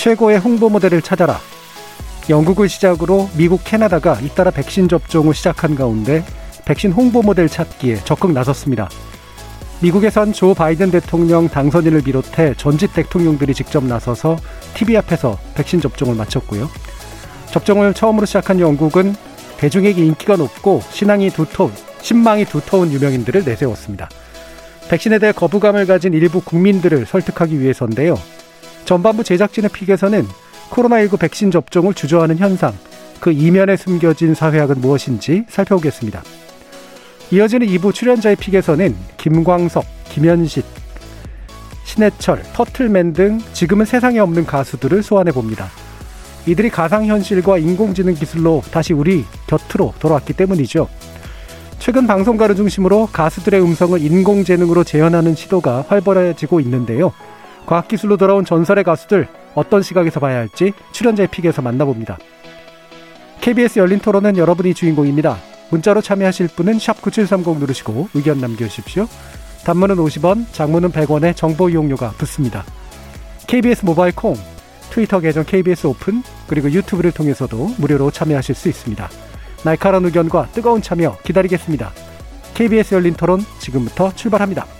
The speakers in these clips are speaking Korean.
최고의 홍보 모델을 찾아라. 영국을 시작으로 미국, 캐나다가 잇따라 백신 접종을 시작한 가운데 백신 홍보 모델 찾기에 적극 나섰습니다. 미국에선 조 바이든 대통령 당선인을 비롯해 전직 대통령들이 직접 나서서 TV 앞에서 백신 접종을 마쳤고요. 접종을 처음으로 시작한 영국은 대중에게 인기가 높고 신앙이 두터운, 신망이 두터운 유명인들을 내세웠습니다. 백신에 대해 거부감을 가진 일부 국민들을 설득하기 위해서인데요. 전반부 제작진의 픽에서는 코로나19 백신 접종을 주저하는 현상, 그 이면에 숨겨진 사회학은 무엇인지 살펴보겠습니다. 이어지는 2부 출연자의 픽에서는 김광석, 김현식, 신해철, 터틀맨 등 지금은 세상에 없는 가수들을 소환해 봅니다. 이들이 가상현실과 인공지능 기술로 다시 우리 곁으로 돌아왔기 때문이죠. 최근 방송가를 중심으로 가수들의 음성을 인공지능으로 재현하는 시도가 활발해지고 있는데요. 과학기술로 돌아온 전설의 가수들 어떤 시각에서 봐야 할지 출연자의 픽에서 만나봅니다. KBS 열린 토론은 여러분이 주인공입니다. 문자로 참여하실 분은 9730 누르시고 의견 남겨주십시오. 단문은 50원, 장문은 100원의 정보 이용료가 붙습니다. KBS 모바일 콩, 트위터 계정 KBS 오픈, 그리고 유튜브를 통해서도 무료로 참여하실 수 있습니다. 날카로운 의견과 뜨거운 참여 기다리겠습니다. KBS 열린 토론 지금부터 출발합니다.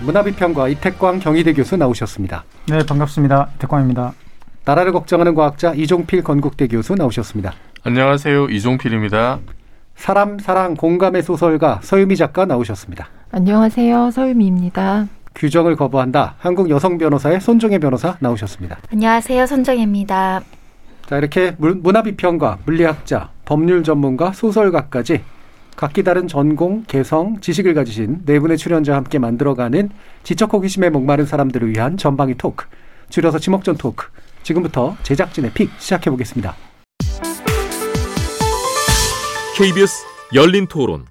문화비평가 이태광 경희대 교수 나오셨습니다. 네, 반갑습니다. 이태광입니다. 나라를 걱정하는 과학자 이종필 건국대 교수 나오셨습니다. 안녕하세요. 이종필입니다. 사람, 사랑, 공감의 소설가 서유미 작가 나오셨습니다. 안녕하세요. 서유미입니다. 규정을 거부한다. 한국 여성 변호사의 손정혜 변호사 나오셨습니다. 안녕하세요. 손정혜입니다. 자, 이렇게 문화비평가, 물리학자, 법률 전문가, 소설가까지 각기 다른 전공, 개성, 지식을 가지신 네 분의 출연자와 함께 만들어가는 지적 호기심에 목마른 사람들을 위한 전방위 토크, 줄여서 지목전 토크. 지금부터 제작진의 픽 시작해 보겠습니다. KBS 열린 토론.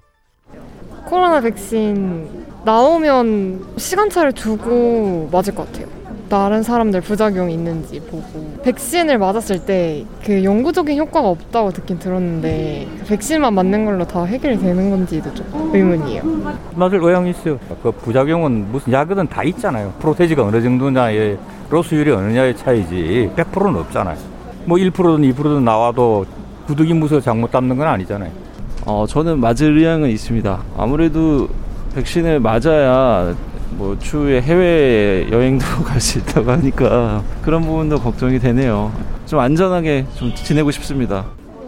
코로나 백신 나오면 시간차를 두고 맞을 것 같아요. 다른 사람들 부작용이 있는지 보고 백신을 맞았을 때그 영구적인 효과가 없다고 듣긴 들었는데 백신만 맞는 걸로 다 해결이 되는 건지도 좀 의문이에요. 맞을 의향이 있어요. 그 부작용은 무슨 약은 다 있잖아요. 프로테지가 어느 정도냐의 로스율이 어느냐의 차이지 100%는 없잖아요. 뭐 1%든 2%든 나와도 구두기 무서 잘못 담는 건 아니잖아요. 어, 저는 맞을 의향은 있습니다. 아무래도 백신을 맞아야 뭐 추후에 해외 여행도 갈 수 있다고 하니까 그런 부분도 걱정이 되네요. 좀 안전하게 좀 지내고 싶습니다.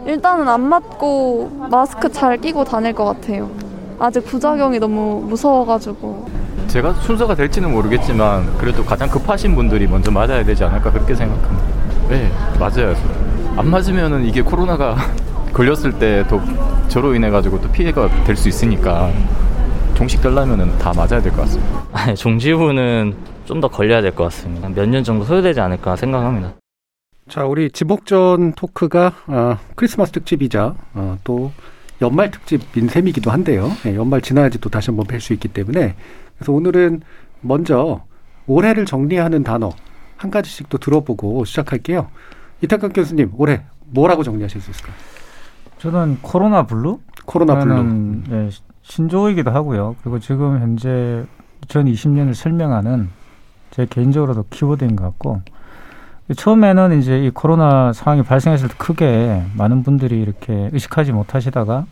일단은 안 맞고 마스크 잘 끼고 다닐 것 같아요. 아직 부작용이 너무 무서워가지고. 제가 순서가 될지는 모르겠지만 그래도 가장 급하신 분들이 먼저 맞아야 되지 않을까 그렇게 생각합니다. 네, 맞아요. 안 맞으면은 이게 코로나가 걸렸을 때 또 저로 인해 가지고 또 피해가 될 수 있으니까 종식 되려면은 다 맞아야 될 것 같습니다. 아니, 종지부는 좀 더 걸려야 될 것 같습니다. 몇 년 정도 소요되지 않을까 생각합니다. 자, 우리 지목전 토크가 어, 크리스마스 특집이자 어, 또 연말 특집인 셈이기도 한데요. 네, 연말 지나야지 또 다시 한번 뵐 수 있기 때문에 그래서 오늘은 먼저 올해를 정리하는 단어 한 가지씩 또 들어보고 시작할게요. 이태강 교수님, 올해 뭐라고 정리하실 수 있을까요? 저는 코로나 블루? 코로나 블루. 네, 신조어이기도 하고요. 그리고 지금 현재 2020년을 설명하는 제 개인적으로도 키워드인 것 같고 처음에는 이제 이 코로나 상황이 발생했을 때 크게 많은 분들이 이렇게 의식하지 못하시다가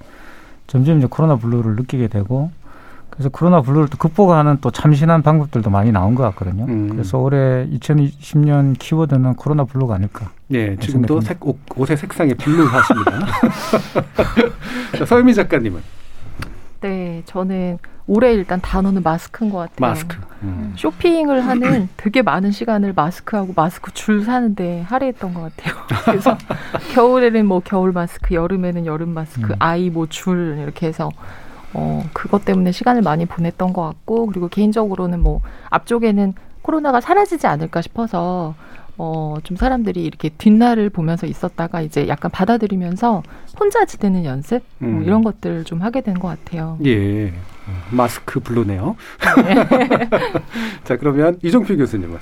점점 이제 코로나 블루를 느끼게 되고 그래서 코로나 블루를 또 극복하는 또 참신한 방법들도 많이 나온 것 같거든요. 음. 그래서 올해 2020년 키워드는 코로나 블루가 아닐까. 예, 지금도 색, 옷, 옷의 색상이 블루 하십니다. 자, 서유미 작가님은? 네, 저는 올해 일단 단어는 마스크인 것 같아요. 마스크. 음. 쇼핑을 하는 되게 많은 시간을 마스크하고 마스크 줄 사는데 할애했던 것 같아요. 그래서 겨울에는 뭐 겨울 마스크, 여름에는 여름 마스크, 음. 아이 뭐 줄 이렇게 해서 어, 그것 때문에 시간을 많이 보냈던 것 같고, 그리고 개인적으로는 뭐, 앞쪽에는 코로나가 사라지지 않을까 싶어서, 어, 좀 사람들이 이렇게 뒷날을 보면서 있었다가 이제 약간 받아들이면서 혼자 지내는 연습? 뭐 음. 뭐 이런 것들 좀 하게 된 것 같아요. 예. 마스크 블루네요. 네. 자, 그러면 이종필 교수님은?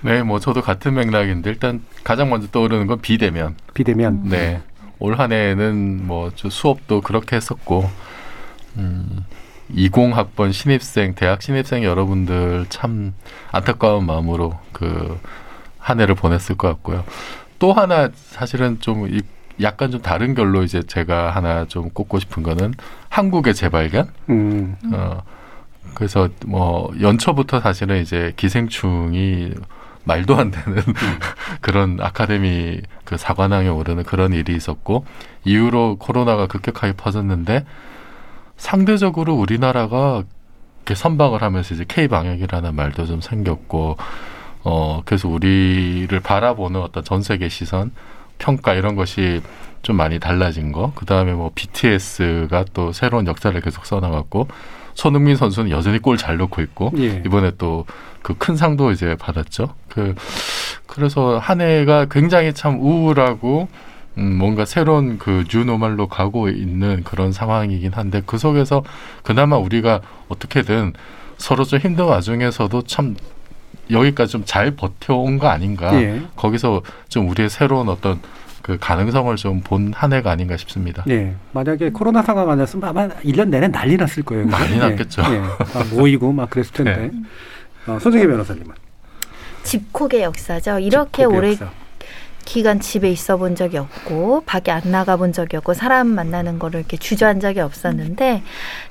네, 뭐 저도 같은 맥락인데 일단 가장 먼저 떠오르는 건 비대면. 비대면. 네. 올 한 해는 뭐 수업도 그렇게 했었고 음, 20학번 신입생, 대학 신입생 여러분들 참 안타까운 마음으로 그 한 해를 보냈을 것 같고요. 또 하나 사실은 좀 약간 좀 다른 결로 이제 제가 하나 좀 꼽고 싶은 거는 한국의 재발견. 음. 어, 그래서 뭐 연초부터 사실은 이제 기생충이 말도 안 되는 음. 그런 아카데미 그 사관왕에 오르는 그런 일이 있었고 이후로 코로나가 급격하게 퍼졌는데 상대적으로 우리나라가 이렇게 선방을 하면서 이제 K 방역이라는 말도 좀 생겼고 어 그래서 우리를 바라보는 어떤 전 세계 시선 평가 이런 것이 좀 많이 달라진 거. 그 다음에 뭐 BTS가 또 새로운 역사를 계속 써나갔고 손흥민 선수는 여전히 골 잘 넣고 있고 예. 이번에 또 그 큰 상도 이제 받았죠. 그 그래서 한 해가 굉장히 참 우울하고 음, 뭔가 새로운 그 뉴노멀로 가고 있는 그런 상황이긴 한데 그 속에서 그나마 우리가 어떻게든 서로 좀 힘든 와중에서도 참 여기까지 좀 잘 버텨온 거 아닌가. 예. 거기서 좀 우리의 새로운 어떤 그 가능성을 좀 본 한 해가 아닌가 싶습니다. 네. 만약에 코로나 상황 아니었으면 아마 1년 내내 난리 났을 거예요. 난리 네. 났겠죠. 네. 아, 모이고 막 그랬을 텐데. 네. 어, 손정희 변호사님은. 집콕의 역사죠. 이렇게 집콕의 오래 역사. 기간 집에 있어 본 적이 없고 밖에 안 나가 본 적이 없고 사람 만나는 거를 이렇게 주저한 적이 없었는데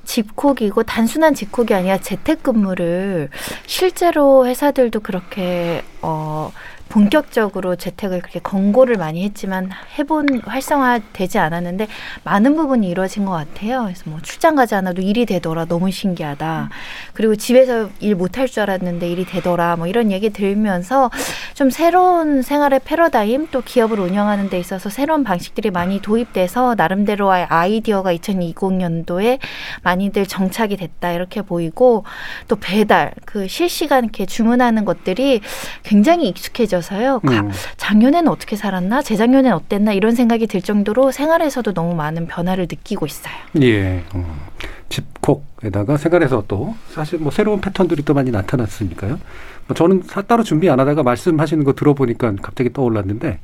집콕이고 단순한 집콕이 아니라 재택근무를 실제로 회사들도 그렇게 어 본격적으로 재택을 그렇게 권고를 많이 했지만 해본 활성화 되지 않았는데 많은 부분이 이루어진 것 같아요. 그래서 뭐 출장 가지 않아도 일이 되더라 너무 신기하다. 그리고 집에서 일 못할 줄 알았는데 일이 되더라 뭐 이런 얘기 들으면서 좀 새로운 생활의 패러다임 또 기업을 운영하는 데 있어서 새로운 방식들이 많이 도입돼서 나름대로의 아이디어가 2020년도에 많이들 정착이 됐다 이렇게 보이고 또 배달 그 실시간 이렇게 주문하는 것들이 굉장히 익숙해져 느껴져서요. 음. 작년에는 어떻게 살았나, 재작년에는 어땠나 이런 생각이 들 정도로 생활에서도 너무 많은 변화를 느끼고 있어요. 예. 음. 집콕에다가 생활에서 또 사실 뭐 새로운 패턴들이 또 많이 나타났으니까요. 뭐 저는 따로 준비 안 하다가 말씀하시는 거 들어보니까 갑자기 떠올랐는데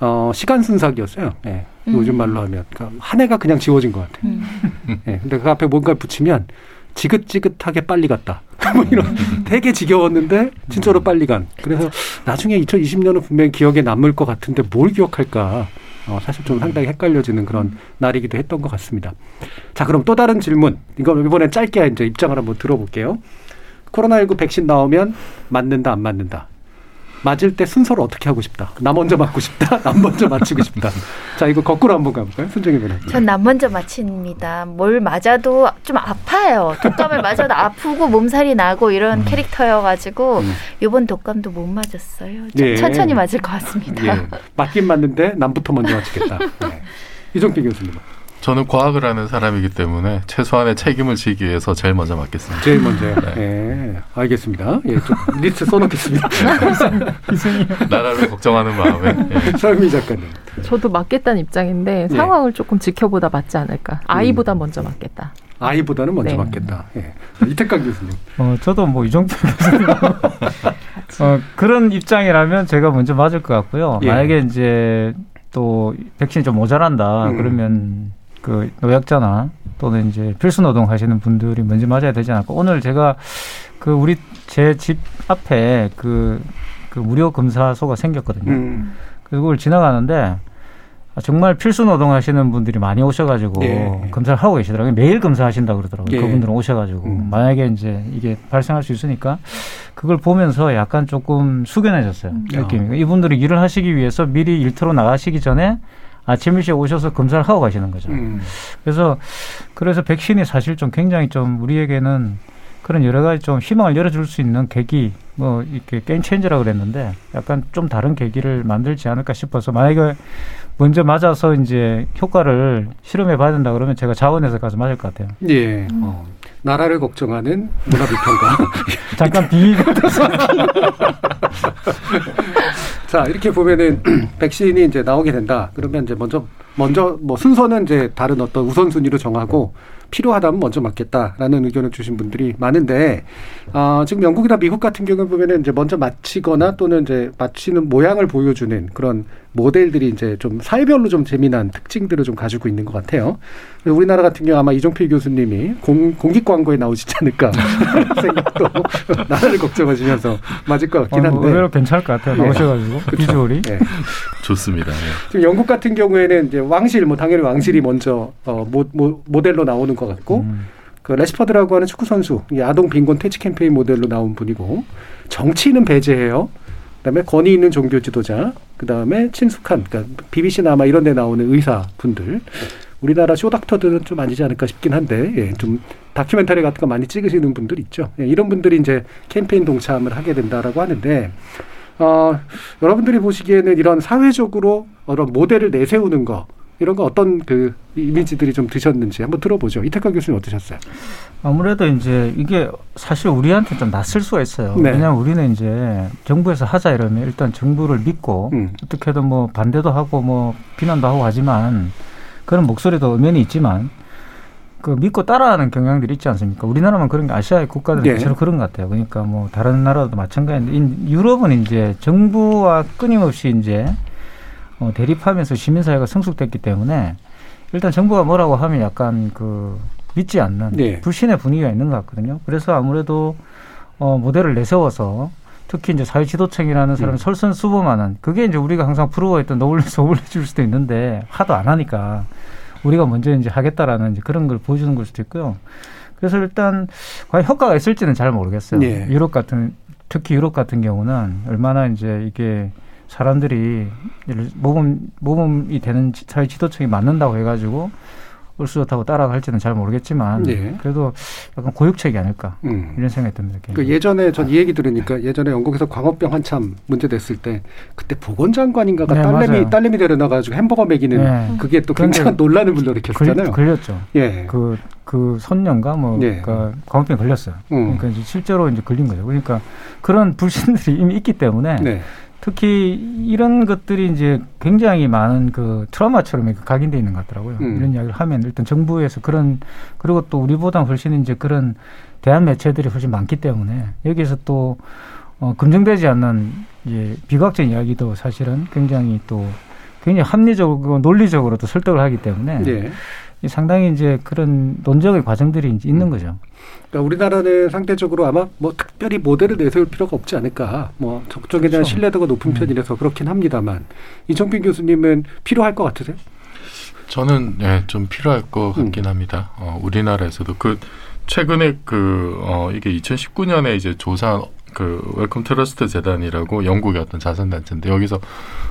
어, 시간 순삭이었어요. 예. 음. 요즘 말로 하면 그러니까 한 해가 그냥 지워진 것 같아요. 음. 예. 근데 그 앞에 뭔가를 붙이면 지긋지긋하게 빨리 갔다. 뭐 이런 되게 지겨웠는데 진짜로 빨리 간. 그래서 나중에 2020년은 분명히 기억에 남을 것 같은데 뭘 기억할까? 어, 사실 좀 상당히 헷갈려지는 그런 날이기도 했던 것 같습니다. 자, 그럼 또 다른 질문. 이거 이번엔 짧게 이제 입장을 한번 들어볼게요. 코로나19 백신 나오면 맞는다, 안 맞는다. 맞을 때 순서를 어떻게 하고 싶다. 나 먼저 맞고 싶다. 남 먼저 맞히고 싶다. 자, 이거 거꾸로 한번 가볼까요? 순정이 변호사. 전남 먼저 맞힙니다. 뭘 맞아도 좀 아파요. 독감을 맞아도 아프고 몸살이 나고 이런 음. 캐릭터여가지고 음. 이번 독감도 못 맞았어요. 예. 천천히 맞을 것 같습니다. 예. 맞긴 맞는데 남부터 먼저 맞히겠다. 네. 이종필 교수님. 저는 과학을 하는 사람이기 때문에 최소한의 책임을 지기 위해서 제일 먼저 맡겠습니다. 제일 먼저요. 네. 네. 알겠습니다. 예, 좀 리스트 써놓겠습니다. 나라를 걱정하는 마음에. 예. 설미 작가님. 저도 맞겠다는 입장인데 예. 상황을 조금 지켜보다 맞지 않을까. 아이보다 음. 먼저 맞겠다. 아이보다는 먼저 네. 맞겠다. 예. 이태강 교수님. 어, 저도 뭐 이 정도 교수님. 어, 그런 입장이라면 제가 먼저 맞을 것 같고요. 예. 만약에 이제 또 백신이 좀 모자란다 음. 그러면 그 노약자나 또는 이제 필수 노동 하시는 분들이 먼저 맞아야 되지 않을까. 오늘 제가 그 우리 제 집 앞에 그, 그 무료 검사소가 생겼거든요. 음. 그걸 지나가는데 정말 필수 노동 하시는 분들이 많이 오셔가지고 예. 검사를 하고 계시더라고요. 매일 검사하신다 고 그러더라고요. 예. 그분들은 오셔가지고 음. 만약에 이제 이게 발생할 수 있으니까 그걸 보면서 약간 조금 숙연해졌어요. 음. 느낌이. 이분들이 일을 하시기 위해서 미리 일터로 나가시기 전에 아침 일찍 오셔서 검사를 하고 가시는 거죠. 음. 그래서 그래서 백신이 사실 좀 굉장히 좀 우리에게는 그런 여러 가지 좀 희망을 열어줄 수 있는 계기 뭐 이렇게 게임 체인저라고 그랬는데 약간 좀 다른 계기를 만들지 않을까 싶어서 만약에 먼저 맞아서 이제 효과를 실험해 봐야 된다 그러면 제가 자원해서 가서 맞을 것 같아요. 예. 어. 나라를 걱정하는 문화비평가. 잠깐 비위가 돼서. 자, 이렇게 보면은 백신이 이제 나오게 된다. 그러면 이제 먼저 먼저 뭐 순서는 이제 다른 어떤 우선순위로 정하고 필요하다면 먼저 맞겠다라는 의견을 주신 분들이 많은데 어, 지금 영국이나 미국 같은 경우 보면은 이제 먼저 맞히거나 또는 이제 맞히는 모양을 보여주는 그런 모델들이 이제 좀 사회별로 좀 재미난 특징들을 좀 가지고 있는 것 같아요. 우리나라 같은 경우 아마 이종필 교수님이 공, 공익 광고에 나오시지 않을까 생각도 나라를 걱정하시면서 맞을 것 같긴 어, 한데 의외로 괜찮을 것 같아요. 나오셔가지고 그쵸. 비주얼이. 예. 좋습니다. 예. 지금 영국 같은 경우에는 이제 왕실 뭐 당연히 왕실이 먼저 어, 모, 모, 모델로 나오는 것 같고 음. 그 레시퍼드라고 하는 축구 선수 이 아동 빈곤 퇴치 캠페인 모델로 나온 분이고 정치인은 배제해요. 그다음에 권위 있는 종교 지도자, 그다음에 친숙한 그러니까 BBC나 아마 이런 데 나오는 의사 분들. 우리나라 쇼닥터들은 좀 아니지 않을까 싶긴 한데 예, 좀 다큐멘터리 같은 거 많이 찍으시는 분들 있죠. 예, 이런 분들이 이제 캠페인 동참을 하게 된다라고 하는데 어, 여러분들이 보시기에는 이런 사회적으로 이런 모델을 내세우는 거 이런 거 어떤 그 이미지들이 좀 드셨는지 한번 들어보죠. 이태강 교수님 어떠셨어요? 아무래도 이제 이게 사실 우리한테 좀 낯설 수가 있어요. 네. 왜냐하면 우리는 이제 정부에서 하자 이러면 일단 정부를 믿고 음. 어떻게든 뭐 반대도 하고 뭐 비난도 하고 하지만 그런 목소리도 엄연히 있지만 그 믿고 따라하는 경향들이 있지 않습니까? 우리나라만 그런 게 아시아의 국가들은 네. 대체로 그런 것 같아요. 그러니까 뭐 다른 나라도 마찬가지인데 인- 유럽은 이제 정부와 끊임없이 이제 어, 대립하면서 시민사회가 성숙됐기 때문에 일단 정부가 뭐라고 하면 약간 그 믿지 않는 네. 불신의 분위기가 있는 것 같거든요. 그래서 아무래도 어, 모델을 내세워서 특히 이제 사회 지도층이라는 사람이 음. 솔선수범하는 그게 이제 우리가 항상 부러워했던 노블레스 오블레줄 수도 있는데 하도 안 하니까 우리가 먼저 이제 하겠다라는 이제 그런 걸 보여주는 걸 수도 있고요. 그래서 일단 과연 효과가 있을지는 잘 모르겠어요. 네. 유럽 같은 특히 유럽 같은 경우는 얼마나 이제 이게 사람들이 모범 모범이 되는 지- 사회 지도층이 맞는다고 해가지고 얼쑤좋다고 따라갈지는 잘 모르겠지만 네. 그래도 약간 고육책이 아닐까 음. 이런 생각이 듭니다. 그 예전에 전 이 얘기 들으니까 예전에 영국에서 광우병 한참 문제됐을 때 그때 보건장관인가가 네, 딸내미 맞아요. 딸내미 데려나가지고 햄버거 먹이는 네. 그게 또 굉장한 논란을 불러일으켰잖아요. 걸, 걸렸죠. 예. 그, 그 손녀인가 뭐, 예. 그 광우병 걸렸어요. 음. 그러니까 이제 실제로 이제 걸린 거죠. 그러니까 그런 불신들이 이미 있기 때문에 네. 특히 이런 것들이 이제 굉장히 많은 그 트라우마처럼 각인돼 있는 것 같더라고요. 음. 이런 이야기를 하면 일단 정부에서 그런 그리고 또 우리보다 훨씬 이제 그런 대한 매체들이 훨씬 많기 때문에 여기에서 또 어, 검증되지 않는 이제 비과학적 이야기도 사실은 굉장히 또 굉장히 합리적이고 논리적으로도 설득을 하기 때문에 네. 이 상당히 이제 그런 논적의 과정들이 이제 있는 거죠. 그러니까 우리나라는 상대적으로 아마 뭐 특별히 모델을 내세울 필요가 없지 않을까. 뭐 적정에 대한 그렇죠. 신뢰도가 높은 편이라서 그렇긴 합니다만 이정빈 교수님은 필요할 것 같으세요? 저는 예, 좀 필요할 것 음. 같긴 합니다. 어, 우리나라에서도 그 최근에 그 어, 이게 2019년에 이제 조사한 그 웰컴 트러스트 재단이라고 영국의 어떤 자선 단체인데 여기서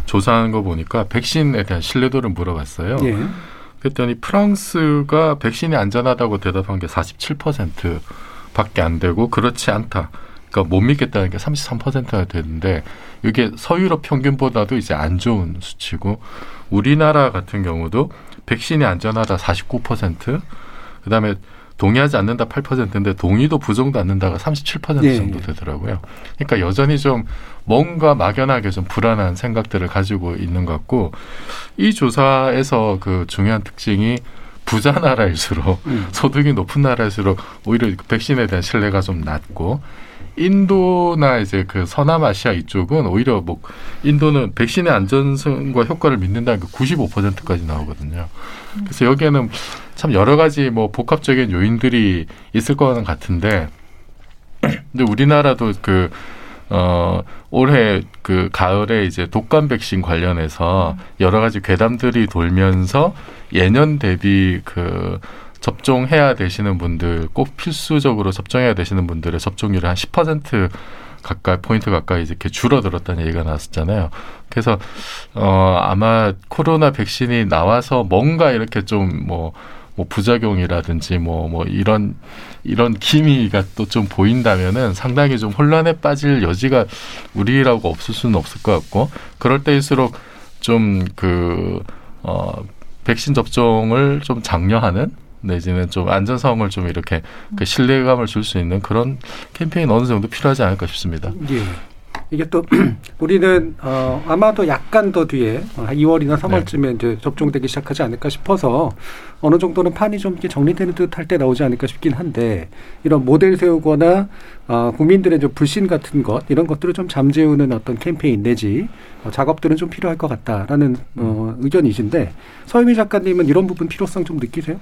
조사한 거 보니까 백신에 대한 신뢰도를 물어봤어요. 예. 그랬더니 프랑스가 백신이 안전하다고 대답한 게 47% 밖에 안 되고 그렇지 않다. 그러니까 못 믿겠다는 게 33%가 되는데 이게 서유럽 평균보다도 이제 안 좋은 수치고 우리나라 같은 경우도 백신이 안전하다 49%, 그다음에 동의하지 않는다 8%인데 동의도 부정도 않는다가 37% 예, 정도 예. 되더라고요. 그러니까 여전히 좀 뭔가 막연하게 좀 불안한 생각들을 가지고 있는 것 같고 이 조사에서 그 중요한 특징이 부자 나라일수록 음. 소득이 높은 나라일수록 오히려 그 백신에 대한 신뢰가 좀 낮고 인도나 이제 그 서남아시아 이쪽은 오히려 뭐 인도는 백신의 안전성과 효과를 믿는다는 게 95%까지 나오거든요. 그래서 여기에는 참 여러 가지 뭐 복합적인 요인들이 있을 거는 같은데 근데 우리나라도 그 어, 올해 그 가을에 이제 독감 백신 관련해서 여러 가지 괴담들이 돌면서 예년 대비 그 접종해야 되시는 분들 꼭 필수적으로 접종해야 되시는 분들의 접종률이 한 10% 가까이 포인트 가까이 이렇게 줄어들었다는 얘기가 나왔었잖아요. 그래서 어 아마 코로나 백신이 나와서 뭔가 이렇게 좀뭐 뭐 부작용이라든지 뭐뭐 뭐 이런 이런 기미가 또 좀 보인다면은 상당히 좀 혼란에 빠질 여지가 우리라고 없을 수는 없을 것 같고 그럴 때일수록 좀 그 어 백신 접종을 좀 장려하는 내지는 좀 안전성을 좀 이렇게 그 신뢰감을 줄 수 있는 그런 캠페인 어느 정도 필요하지 않을까 싶습니다. 예. 이게 또 우리는 어 아마도 약간 더 뒤에 2월이나 3월쯤에 네. 이제 접종되기 시작하지 않을까 싶어서 어느 정도는 판이 좀 이렇게 정리되는 듯할 때 나오지 않을까 싶긴 한데 이런 모델 세우거나 어 국민들의 좀 불신 같은 것 이런 것들을 좀 잠재우는 어떤 캠페인 내지 어 작업들은 좀 필요할 것 같다라는 어 의견이신데 서유미 작가님은 이런 부분 필요성 좀 느끼세요?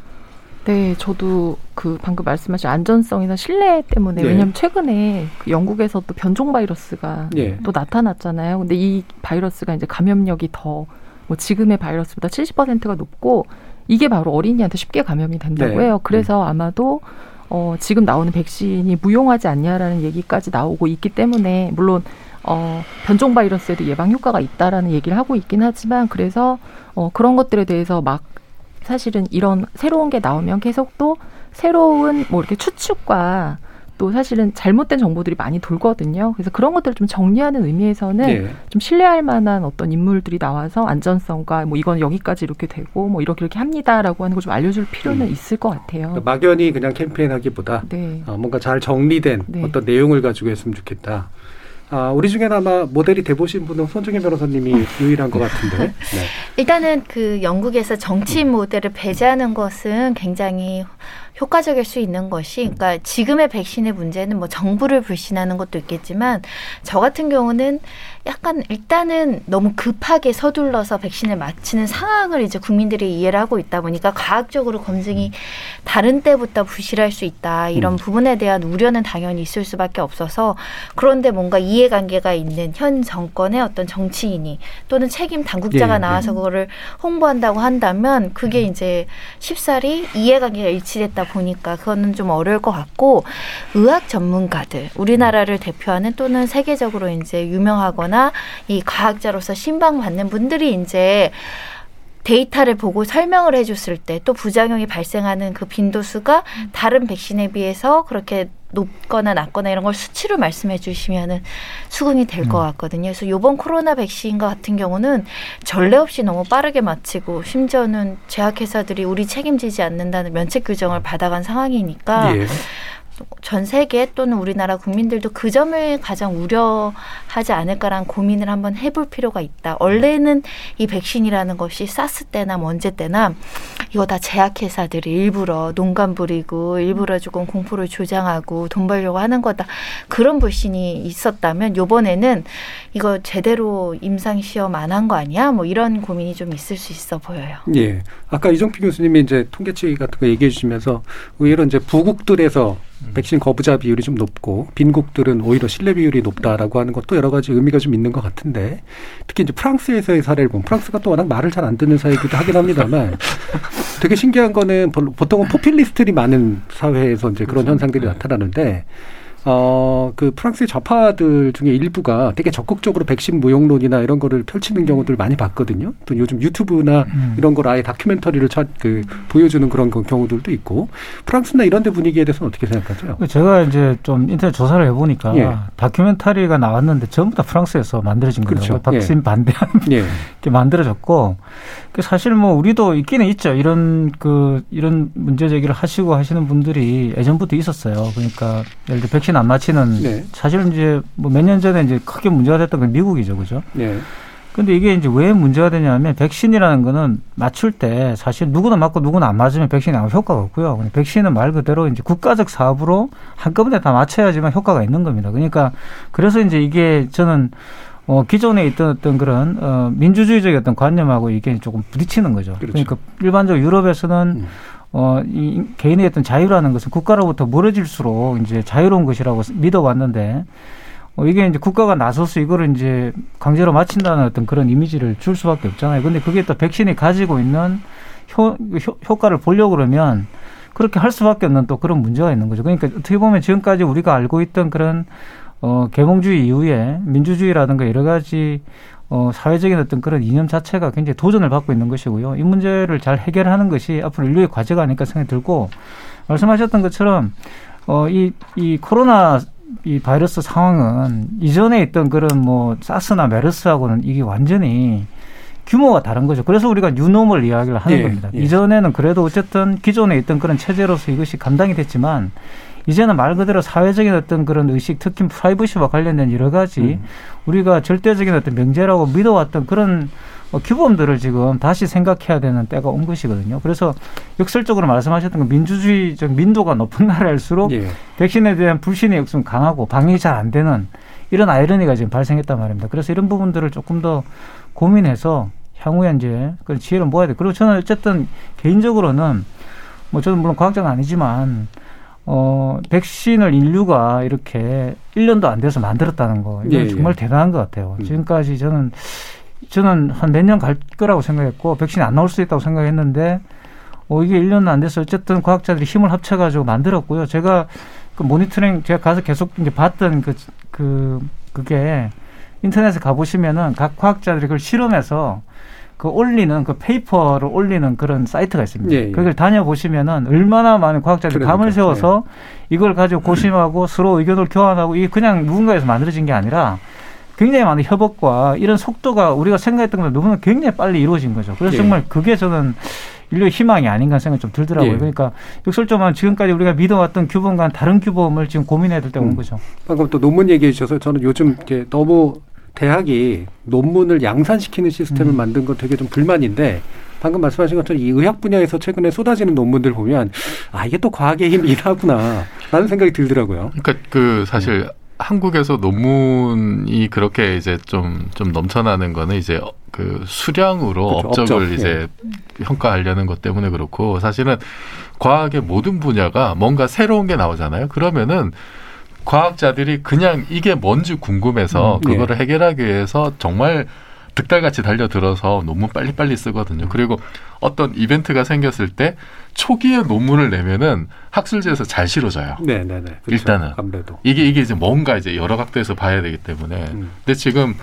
네, 저도 그 방금 말씀하신 안전성이나 신뢰 때문에 네. 왜냐하면 최근에 그 영국에서 또 변종 바이러스가 네. 또 나타났잖아요. 근데 이 바이러스가 이제 감염력이 더 뭐 지금의 바이러스보다 70%가 높고 이게 바로 어린이한테 쉽게 감염이 된다고 네. 해요. 그래서 음. 아마도 어, 지금 나오는 백신이 무용하지 않냐라는 얘기까지 나오고 있기 때문에 물론 어, 변종 바이러스에도 예방 효과가 있다라는 얘기를 하고 있긴 하지만 그래서 어, 그런 것들에 대해서 막 사실은 이런 새로운 게 나오면 계속 또 새로운 뭐 이렇게 추측과 또 사실은 잘못된 정보들이 많이 돌거든요. 그래서 그런 것들을 좀 정리하는 의미에서는 네. 좀 신뢰할 만한 어떤 인물들이 나와서 안전성과 뭐 이건 여기까지 이렇게 되고 뭐 이렇게 이렇게 합니다라고 하는 걸 좀 알려줄 필요는 음. 있을 것 같아요. 그러니까 막연히 그냥 캠페인하기보다 네. 어, 뭔가 잘 정리된 네. 어떤 내용을 가지고 했으면 좋겠다. 아, 우리 중에 아마 모델이 돼보신 분은 손중현 변호사님이 유일한 것 같은데. 네. 일단은 그 영국에서 정치인 모델을 배제하는 것은 굉장히 효과적일 수 있는 것이 그러니까 지금의 백신의 문제는 뭐 정부를 불신하는 것도 있겠지만 저 같은 경우는 약간 일단은 너무 급하게 서둘러서 백신을 맞히는 상황을 이제 국민들이 이해를 하고 있다 보니까 과학적으로 검증이 다른 때보다 부실할 수 있다 이런 음. 부분에 대한 우려는 당연히 있을 수밖에 없어서 그런데 뭔가 이해관계가 있는 현 정권의 어떤 정치인이 또는 책임 당국자가 예, 예. 나와서 예. 그거를 홍보한다고 한다면 그게 음. 이제 쉽사리 이해관계가 일치됐다 보니까 그거는 좀 어려울 것 같고 의학 전문가들 우리나라를 대표하는 또는 세계적으로 이제 유명하거나 이 과학자로서 신방받는 분들이 이제 데이터를 보고 설명을 해줬을 때 또 부작용이 발생하는 그 빈도수가 다른 백신에 비해서 그렇게 높거나 낮거나 이런 걸 수치로 말씀해 주시면은 수긍이 될것 음. 같거든요. 그래서 요번 코로나 백신과 같은 경우는 전례 없이 너무 빠르게 마치고 심지어는 제약회사들이 우리 책임지지 않는다는 면책 규정을 받아간 상황이니까 예. 전 세계 또는 우리나라 국민들도 그 점을 가장 우려하지 않을까라는 고민을 한번 해볼 필요가 있다. 원래는 이 백신이라는 것이 사스 때나 먼제 때나 이거 다 제약회사들이 일부러 농간 부리고 일부러 조금 공포를 조장하고 돈 벌려고 하는 거다. 그런 불신이 있었다면 요번에는 이거 제대로 임상 시험 안 한 거 아니야? 뭐 이런 고민이 좀 있을 수 있어 보여요. 예. 아까 이정필 교수님이 이제 통계치 같은 거 얘기해 주시면서 의외로 이제 부국들에서 백신 거부자 비율이 좀 높고 빈국들은 오히려 신뢰 비율이 높다라고 하는 것도 여러 가지 의미가 좀 있는 것 같은데 특히 이제 프랑스에서의 사례를 보면 프랑스가 또 워낙 말을 잘 안 듣는 사회이기도 하긴 합니다만 되게 신기한 거는 보통은 포퓰리스트들이 많은 사회에서 이제 그런 그렇죠. 현상들이 나타나는데 어, 그 프랑스의 좌파들 중에 일부가 되게 적극적으로 백신 무용론이나 이런 거를 펼치는 경우들 많이 봤거든요. 또 요즘 유튜브나 음. 이런 걸 아예 다큐멘터리를 차, 그, 보여주는 그런 경우들도 있고 프랑스나 이런 데 분위기에 대해서는 어떻게 생각하세요? 제가 이제 좀 인터넷 조사를 해보니까 예. 다큐멘터리가 나왔는데 전부 다 프랑스에서 만들어진 그렇죠. 거예요. 백신 예. 반대하는 예. 게 만들어졌고 그 사실 뭐 우리도 있기는 있죠. 이런 그 이런 문제 제기를 하시고 하시는 분들이 예전부터 있었어요. 그러니까 예를 들어 백신 안 맞히는 네. 사실 이제 뭐 몇 년 전에 이제 크게 문제가 됐던 건 미국이죠, 그죠? 네. 근데 이게 이제 왜 문제가 되냐면 백신이라는 거는 맞출 때 사실 누구나 맞고 누구나 안 맞으면 백신이 아무 효과가 없고요. 백신은 말 그대로 이제 국가적 사업으로 한꺼번에 다 맞춰야지만 효과가 있는 겁니다. 그러니까 그래서 이제 이게 저는 어, 기존에 있던 어떤 그런, 어, 민주주의적인 어떤 관념하고 이게 조금 부딪히는 거죠. 그렇죠. 그러니까 일반적으로 유럽에서는 음. 어, 이 개인의 어떤 자유라는 것은 국가로부터 멀어질수록 이제 자유로운 것이라고 믿어왔는데 어, 이게 이제 국가가 나서서 이거를 이제 강제로 마친다는 어떤 그런 이미지를 줄 수밖에 없잖아요. 근데 그게 또 백신이 가지고 있는 효, 효, 효과를 보려고 그러면 그렇게 할 수밖에 없는 또 그런 문제가 있는 거죠. 그러니까 어떻게 보면 지금까지 우리가 알고 있던 그런 어, 개몽주의 이후에 민주주의라든가 여러 가지 어, 사회적인 어떤 그런 이념 자체가 굉장히 도전을 받고 있는 것이고요. 이 문제를 잘 해결하는 것이 앞으로 인류의 과제가 아닐까 생각이 들고 말씀하셨던 것처럼 어, 이, 이 코로나 이 바이러스 상황은 이전에 있던 그런 뭐 사스나 메르스하고는 이게 완전히 규모가 다른 거죠. 그래서 우리가 뉴노멀 이야기를 하는 예, 겁니다. 예. 이전에는 그래도 어쨌든 기존에 있던 그런 체제로서 이것이 감당이 됐지만 이제는 말 그대로 사회적인 어떤 그런 의식, 특히 프라이버시와 관련된 여러 가지 음. 우리가 절대적인 어떤 명제라고 믿어왔던 그런 어, 규범들을 지금 다시 생각해야 되는 때가 온 것이거든요. 그래서 역설적으로 말씀하셨던 그 민주주의적 민도가 높은 나라일수록 예. 백신에 대한 불신이 좀 강하고 방역이 잘 안 되는 이런 아이러니가 지금 발생했단 말입니다. 그래서 이런 부분들을 조금 더 고민해서 향후에 이제 그 지혜를 모아야 돼. 그리고 저는 어쨌든 개인적으로는 뭐 저는 물론 과학자는 아니지만 어 백신을 인류가 이렇게 1년도 안 돼서 만들었다는 거 이건 예, 예. 정말 대단한 것 같아요. 음. 지금까지 저는 저는 한 몇 년 갈 거라고 생각했고 백신이 안 나올 수 있다고 생각했는데 어 이게 1년도 안 돼서 어쨌든 과학자들이 힘을 합쳐 가지고 만들었고요. 제가 그 모니터링 제가 가서 계속 이제 봤던 그, 그 그게 인터넷에 가보시면은 각 과학자들이 그걸 실험해서 그 올리는 그 페이퍼를 올리는 그런 사이트가 있습니다. 예, 예. 그걸 다녀보시면은 얼마나 많은 과학자들이 그러니까, 밤을 새워서 이걸 가지고 고심하고 서로 의견을 교환하고 이게 그냥 누군가에서 만들어진 게 아니라 굉장히 많은 협업과 이런 속도가 우리가 생각했던 것보다 너무나 굉장히 빨리 이루어진 거죠. 그래서 예. 정말 그게 저는 인류의 희망이 아닌가 생각이 좀 들더라고요. 예. 그러니까 역설적으로 지금까지 우리가 믿어왔던 규범과는 다른 규범을 지금 고민해야 될 때가 온 음. 거죠. 방금 또 논문 얘기해 주셔서 저는 요즘 이제 너무 대학이 논문을 양산시키는 시스템을 음. 만든 건 되게 좀 불만인데 방금 말씀하신 것처럼 이 의학 분야에서 최근에 쏟아지는 논문들 보면 아 이게 또 과학의 힘이 일하구나 라는 생각이 들더라고요. 그러니까 그 사실 한국에서 논문이 그렇게 이제 좀좀 넘쳐나는 거는 이제 어- 그 수량으로 그렇죠, 업적을 업적, 이제 평가하려는 것 때문에 그렇고 사실은 과학의 모든 분야가 뭔가 새로운 게 나오잖아요. 그러면은 과학자들이 그냥 이게 뭔지 궁금해서 음, 그거를 해결하기 위해서 정말 득달같이 달려들어서 논문 빨리빨리 쓰거든요. 그리고 어떤 이벤트가 생겼을 때 초기에 논문을 내면은 학술지에서 잘 실어져요. 네네네. 그렇죠. 일단은 아무래도 이게 이게 이제 뭔가 이제 여러 각도에서 봐야 되기 때문에 음. 근데 지금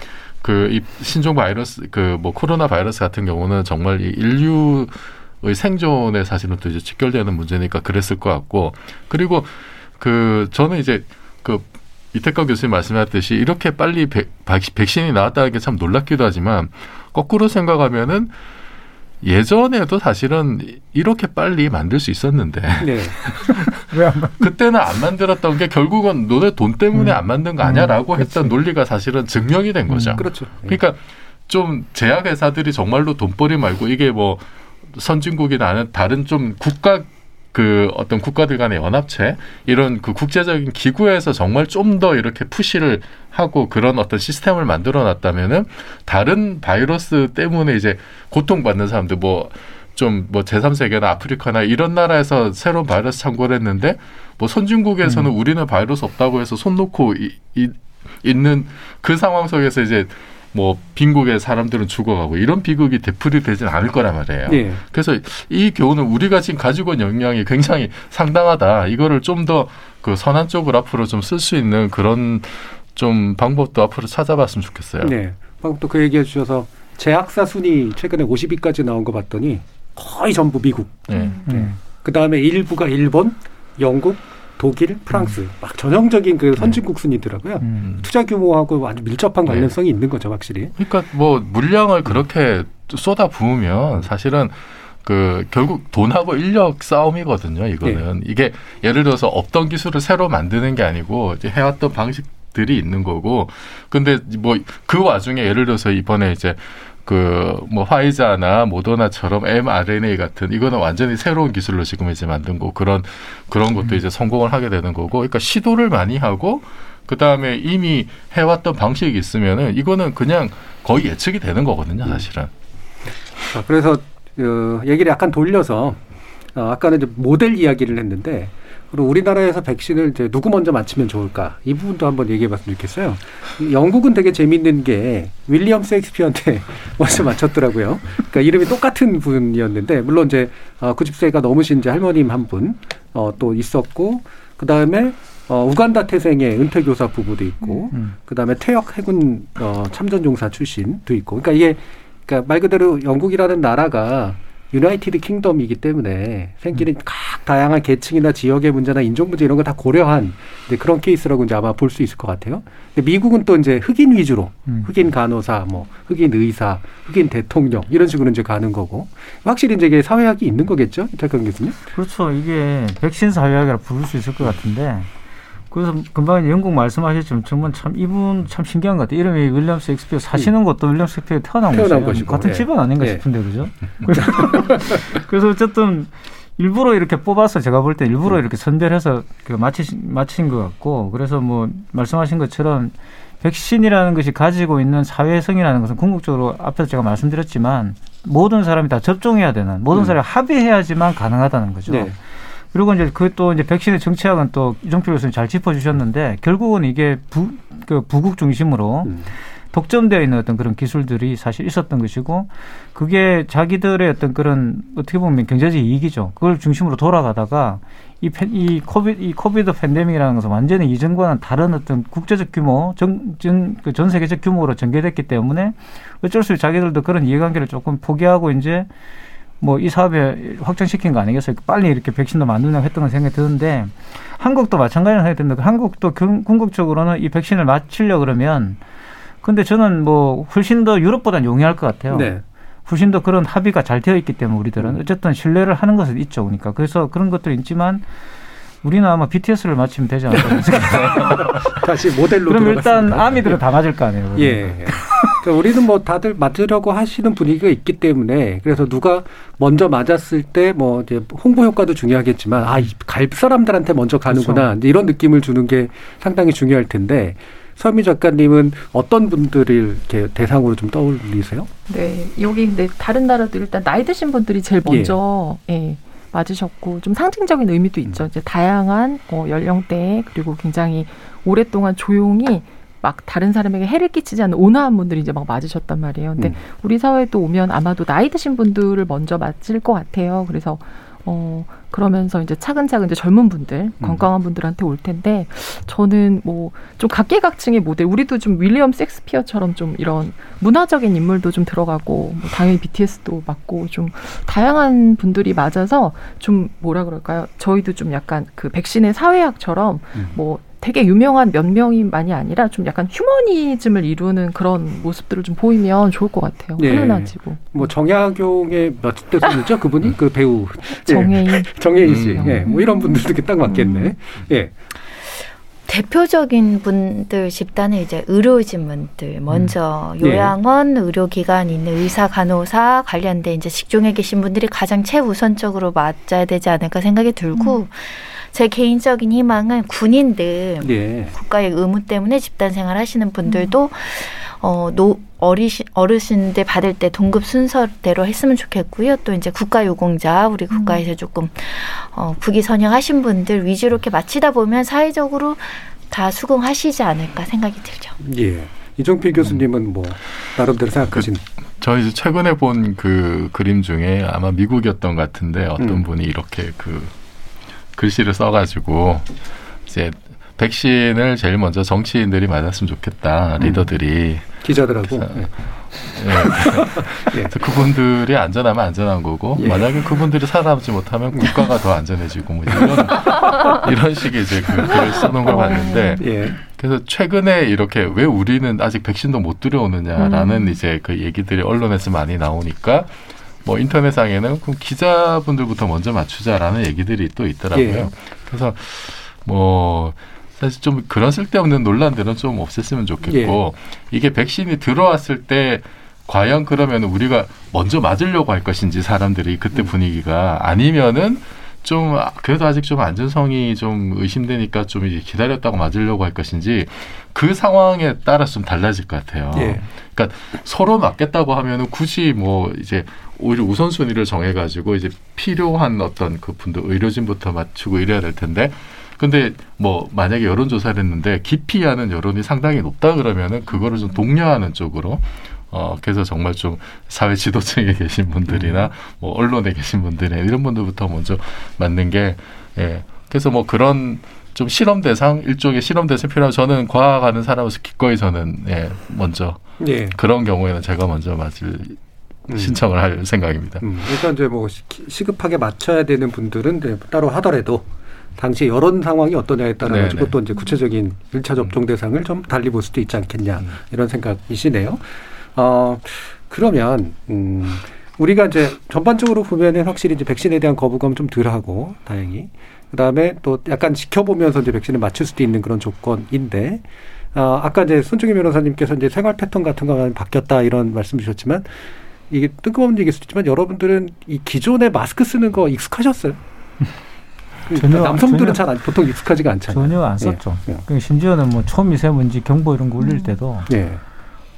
그 이 신종 바이러스 그 뭐 코로나 바이러스 같은 경우는 정말 이 인류 의 생존에 사실은 또 이제 직결되는 문제니까 그랬을 것 같고 그리고 그 저는 이제 그 이태강 교수님 말씀하셨듯이 이렇게 빨리 백, 백- 백신이 나왔다는 게 참 놀랍기도 하지만 거꾸로 생각하면은 예전에도 사실은 이렇게 빨리 만들 수 있었는데 네. 그때는 안 만들었던 게 결국은 너네 돈 때문에 음. 안 만든 거 아니야라고 음, 했던 논리가 사실은 증명이 된 거죠. 그렇죠. 그러니까 좀 제약 회사들이 정말로 돈벌이 말고 이게 뭐 선진국이나 다른 좀 국가 그 어떤 국가들 간의 연합체 이런 그 국제적인 기구에서 정말 좀 더 이렇게 푸시를 하고 그런 어떤 시스템을 만들어 놨다면은 다른 바이러스 때문에 이제 고통받는 사람들 뭐 좀뭐 제3세계나 아프리카나 이런 나라에서 새로운 바이러스 창궐 했는데 뭐 선진국에서는 우리는 바이러스 없다고 해서 손 놓고 이, 이, 있는 그 상황 속에서 이제 뭐 빈국의 사람들은 죽어가고 이런 비극이 되풀이 되지는 않을 거란 말이에요. 예. 그래서 이 교훈은 우리가 지금 가지고 있는 역량이 굉장히 상당하다. 이거를 좀 더 그 선한 쪽으로 앞으로 좀 쓸 수 있는 그런 좀 방법도 앞으로 찾아봤으면 좋겠어요. 네. 방금 또 그 얘기해 주셔서 제약사 순위 최근에 50위까지 나온 거 봤더니 거의 전부 미국. 네. 음. 그 다음에 일부가 일본, 영국, 독일, 프랑스. 막 전형적인 그 선진국 순위더라고요. 음. 투자 규모하고 아주 밀접한 네. 관련성이 있는 거죠, 확실히. 그러니까 뭐 물량을 그렇게 쏟아 부으면 사실은 그 결국 돈하고 인력 싸움이거든요. 이거는 이게 예를 들어서 없던 기술을 새로 만드는 게 아니고 이제 해왔던 방식들이 있는 거고. 근데 뭐 그 와중에 예를 들어서 이번에 이제 그 뭐 화이자나 모더나처럼 mRNA 같은 이거는 완전히 새로운 기술로 지금 이제 만든 거 그런 그런 것도 이제 성공을 하게 되는 거고. 그러니까 시도를 많이 하고 그 다음에 이미 해왔던 방식이 있으면은 이거는 그냥 거의 예측이 되는 거거든요, 사실은. 자, 그래서 어, 얘기를 약간 돌려서 어, 아까는 이제 모델 이야기를 했는데 그리고 우리나라에서 백신을 이제 누구 먼저 맞히면 좋을까 이 부분도 한번 얘기해봤으면 좋겠어요. 영국은 되게 재밌는 게 윌리엄 셰익스피어한테 먼저 맞췄더라고요. 그러니까 이름이 똑같은 분이었는데 물론 이제 어, 90세가 넘으신 이제 할머님 한분 어, 또 있었고 그 다음에 어, 우간다 태생의 은퇴 교사 부부도 있고 음. 그 다음에 퇴역 해군 어, 참전용사 출신도 있고 그러니까 이게 그러니까 말 그대로 영국이라는 나라가 유나이티드 킹덤이기 때문에 생기는 각 다양한 계층이나 지역의 문제나 인종 문제 이런 걸 다 고려한 그런 케이스라고 이제 아마 볼 수 있을 것 같아요. 근데 미국은 또 이제 흑인 위주로 음. 흑인 간호사, 뭐 흑인 의사, 흑인 대통령 이런 식으로 이제 가는 거고 확실히 이제 이게 사회학이 있는 거겠죠, 이탈강 교수님? 그렇죠. 이게 백신 사회학이라 부를 수 있을 것 같은데 그래서 금방 영국 말씀하셨지만 정말 참 이분 참 신기한 것 같아요. 이름이 윌리엄 셰익스피어 사시는 것도 윌리엄 셰익스피어 태어난 태어난 곳이에요. 같은 예. 집안 아닌가 예. 싶은데 그죠? 그래서 어쨌든 일부러 이렇게 뽑아서 제가 볼 때 일부러 이렇게 선별해서 그 마치신 마친 것 같고 그래서 뭐 말씀하신 것처럼 백신이라는 것이 가지고 있는 사회성이라는 것은 궁극적으로 앞에서 제가 말씀드렸지만 모든 사람이 다 접종해야 되는 모든 음. 사람이 합의해야지만 가능하다는 거죠. 네. 그리고 이제 그 또 이제 백신의 정치학은 또 이종필 교수님 잘 짚어주셨는데 결국은 이게 부, 그 부국 중심으로 음. 독점되어 있는 어떤 그런 기술들이 사실 있었던 것이고 그게 자기들의 어떤 그런 어떻게 보면 경제적 이익이죠. 그걸 중심으로 돌아가다가 이, 팬- 이 코비드 이 코비드 팬데믹이라는 것은 완전히 이전과는 다른 어떤 국제적 규모, 전, 전, 그전 세계적 규모로 전개됐기 때문에 어쩔 수 없이 자기들도 그런 이해관계를 조금 포기하고 이제 뭐 이 사업에 확장시킨 거 아니겠어요? 빨리 이렇게 백신도 만들려고 했던 건 생각이 드는데 한국도 마찬가지로 해야 된다. 한국도 경- 궁극적으로는 이 백신을 맞추려 그러면 근데 저는 뭐 훨씬 더 유럽보다는 용이할 것 같아요. 네. 훨씬 더 그런 합의가 잘 되어 있기 때문에 우리들은 어쨌든 신뢰를 하는 것은 있죠. 그러니까 그래서 그런 것들이 있지만 우리는 아마 BTS를 맞추면 되지 않을까 생각해요. 다시 모델로 그럼 일단. 아미들은 다 맞을 거 아니에요. 그러면. 예. 그러니까 우리는 뭐 다들 맞으려고 하시는 분위기가 있기 때문에 그래서 누가 먼저 맞았을 때 뭐 이제 홍보 효과도 중요하겠지만 아, 이갈 사람들한테 먼저 가는구나 그렇죠. 이런 느낌을 주는 게 상당히 중요할 텐데 서미 작가님은 어떤 분들을 이렇게 대상으로 좀 떠올리세요? 네, 여기 근데 다른 나라도 일단 나이 드신 분들이 제일 먼저 예. 맞으셨고 좀 상징적인 의미도 있죠. 이제 다양한 어, 연령대 그리고 굉장히 오랫동안 조용히 막 다른 사람에게 해를 끼치지 않는 온화한 분들이 이제 막 맞으셨단 말이에요. 근데 음. 우리 사회에 또 오면 아마도 나이 드신 분들을 먼저 맞을 것 같아요. 그래서 어 그러면서 이제 차근차근 이제 젊은 분들, 건강한 분들한테 올 텐데 저는 뭐 좀 각계각층의 모델, 우리도 좀 윌리엄 섹스피어처럼 좀 이런 문화적인 인물도 좀 들어가고 뭐 당연히 BTS도 맞고 좀 다양한 분들이 맞아서 좀 뭐라 그럴까요? 저희도 좀 약간 그 백신의 사회학처럼 뭐 되게 유명한 몇 명이만이 아니라 좀 약간 휴머니즘을 이루는 그런 모습들을 좀 보이면 좋을 것 같아요. 예. 훈훈하지고. 뭐 정약용의 몇 대선이죠 그분이 그 배우 예. 정혜인. 정혜인 씨, 음. 예, 뭐 이런 분들도 딱 맞겠네. 예, 대표적인 분들 집단은 이제 의료진 분들 먼저 예. 요양원 의료기관 있는 의사 간호사 관련된 이제 직종에 계신 분들이 가장 최우선적으로 맞아야 되지 않을까 생각이 들고 제 개인적인 희망은 군인들 예. 국가의 의무 때문에 집단 생활 하시는 분들도 어, 노, 어리신, 어르신들 받을 때 동급 순서대로 했으면 좋겠고요. 또 이제 국가유공자, 우리 국가에서 조금, 어, 국위 선양하신 분들 위주로 이렇게 마치다 보면 사회적으로 다 수긍하시지 않을까 생각이 들죠. 예. 이종필 교수님은 뭐 나름대로 생각하신 저 이제 최근에 본 그 그림 중에 아마 미국이었던 것 같은데 어떤 음. 분이 이렇게 그 글씨를 써가지고 이제 백신을 제일 먼저 정치인들이 맞았으면 좋겠다 리더들이 기자들하고 예. 예. 그래서 그분들이 안전하면 안전한 거고 예. 만약에 그분들이 살아남지 못하면 국가가 더 안전해지고 뭐 이런 이런 식의 이제 그 글을 써놓은 걸 봤는데 예. 그래서 최근에 이렇게 왜 우리는 아직 백신도 못 들여오느냐라는 음. 이제 그 얘기들이 언론에서 많이 나오니까 뭐 인터넷상에는 그럼 기자분들부터 먼저 맞추자라는 얘기들이 또 있더라고요. 예. 그래서 뭐 사실 좀 그런 쓸데없는 논란들은 좀 없앴으면 좋겠고 이게 백신이 들어왔을 때 과연 그러면 우리가 먼저 맞으려고 할 것인지 사람들이 그때 분위기가 아니면은 좀 아, 그래도 아직 좀 안전성이 좀 의심되니까 좀 이제 기다렸다고 맞으려고 할 것인지 그 상황에 따라서 좀 달라질 것 같아요. 예. 그러니까 서로 맞겠다고 하면은 굳이 뭐 이제 오히려 우선순위를 정해가지고 이제 필요한 어떤 그 분들 의료진부터 맞추고 이래야 될 텐데 근데 뭐 만약에 여론조사를 했는데 기피하는 여론이 상당히 높다 그러면은 그거를 좀 독려하는 쪽으로 어 그래서 정말 좀 사회 지도층에 계신 분들이나 뭐 언론에 계신 분들이 이런 분들부터 먼저 맞는 게 예. 그래서 뭐 그런 좀 실험 대상 일종의 실험 대상 필요하면 저는 과학하는 사람으로서 기꺼이 저는 예 먼저 예. 그런 경우에는 제가 먼저 맞을 신청을 할 생각입니다. 음, 일단 이제 뭐 시- 시급하게 맞춰야 되는 분들은 이제 따로 하더라도 당시 여론 상황이 어떠냐에 따라 네, 가지고 네. 또 이제 구체적인 일차 접종 대상을 좀 달리 볼 수도 있지 않겠냐 이런 생각이시네요. 어 그러면 음 우리가 이제 전반적으로 보면은 확실히 이제 백신에 대한 거부감 좀 덜하고 다행히 그다음에 또 약간 지켜보면서 이제 백신을 맞출 수도 있는 그런 조건인데 어, 아까 이제 손중희 변호사님께서 이제 생활 패턴 같은 거가 바뀌었다 이런 말씀 주셨지만 이게 뜬금없는 얘기일 수도 있지만 여러분들은 이 기존에 마스크 쓰는 거 익숙하셨어요? 전혀- 남성들은 전혀- 잘 안- 보통 익숙하지가 않잖아요. 전혀 안 예. 썼죠. 예. 그 심지어는 뭐 초미세먼지 경보 이런 거 울릴 때도 예.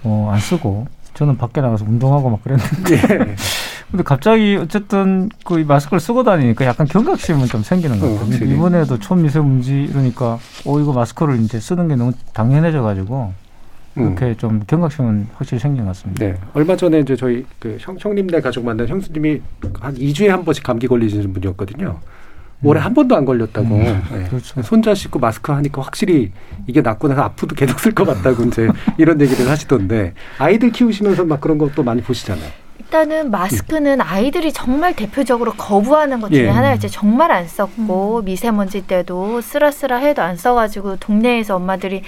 어, 안 쓰고 저는 밖에 나가서 운동하고 막 그랬는데 예. 근데 갑자기 어쨌든 그이 마스크를 쓰고 다니니까 약간 경각심은 좀 생기는 것 어, 같아요. 확실히. 이번에도 초미세먼지 이러니까 어 이거 마스크를 이제 쓰는 게 너무 당연해져 가지고 음. 그렇게 좀 경각심은 확실히 생긴 것 같습니다. 네. 얼마 전에 이제 저희 그 형, 형님네 가족 만난 형수님이 한 2주에 한 번씩 감기 걸리시는 분이었거든요. 올해 한 번도 안 걸렸다고. 음, 네. 그렇죠. 손자 씻고 마스크 하니까 확실히 이게 낫고 나서 앞으로도 계속 쓸 것 같다고 이제 이런 얘기를 하시던데 아이들 키우시면서 막 그런 것도 많이 보시잖아요. 일단은 마스크는 아이들이 정말 대표적으로 거부하는 것 중에 예. 하나였죠. 정말 안 썼고 미세먼지 때도 쓰라쓰라 해도 안 써가지고 동네에서 엄마들이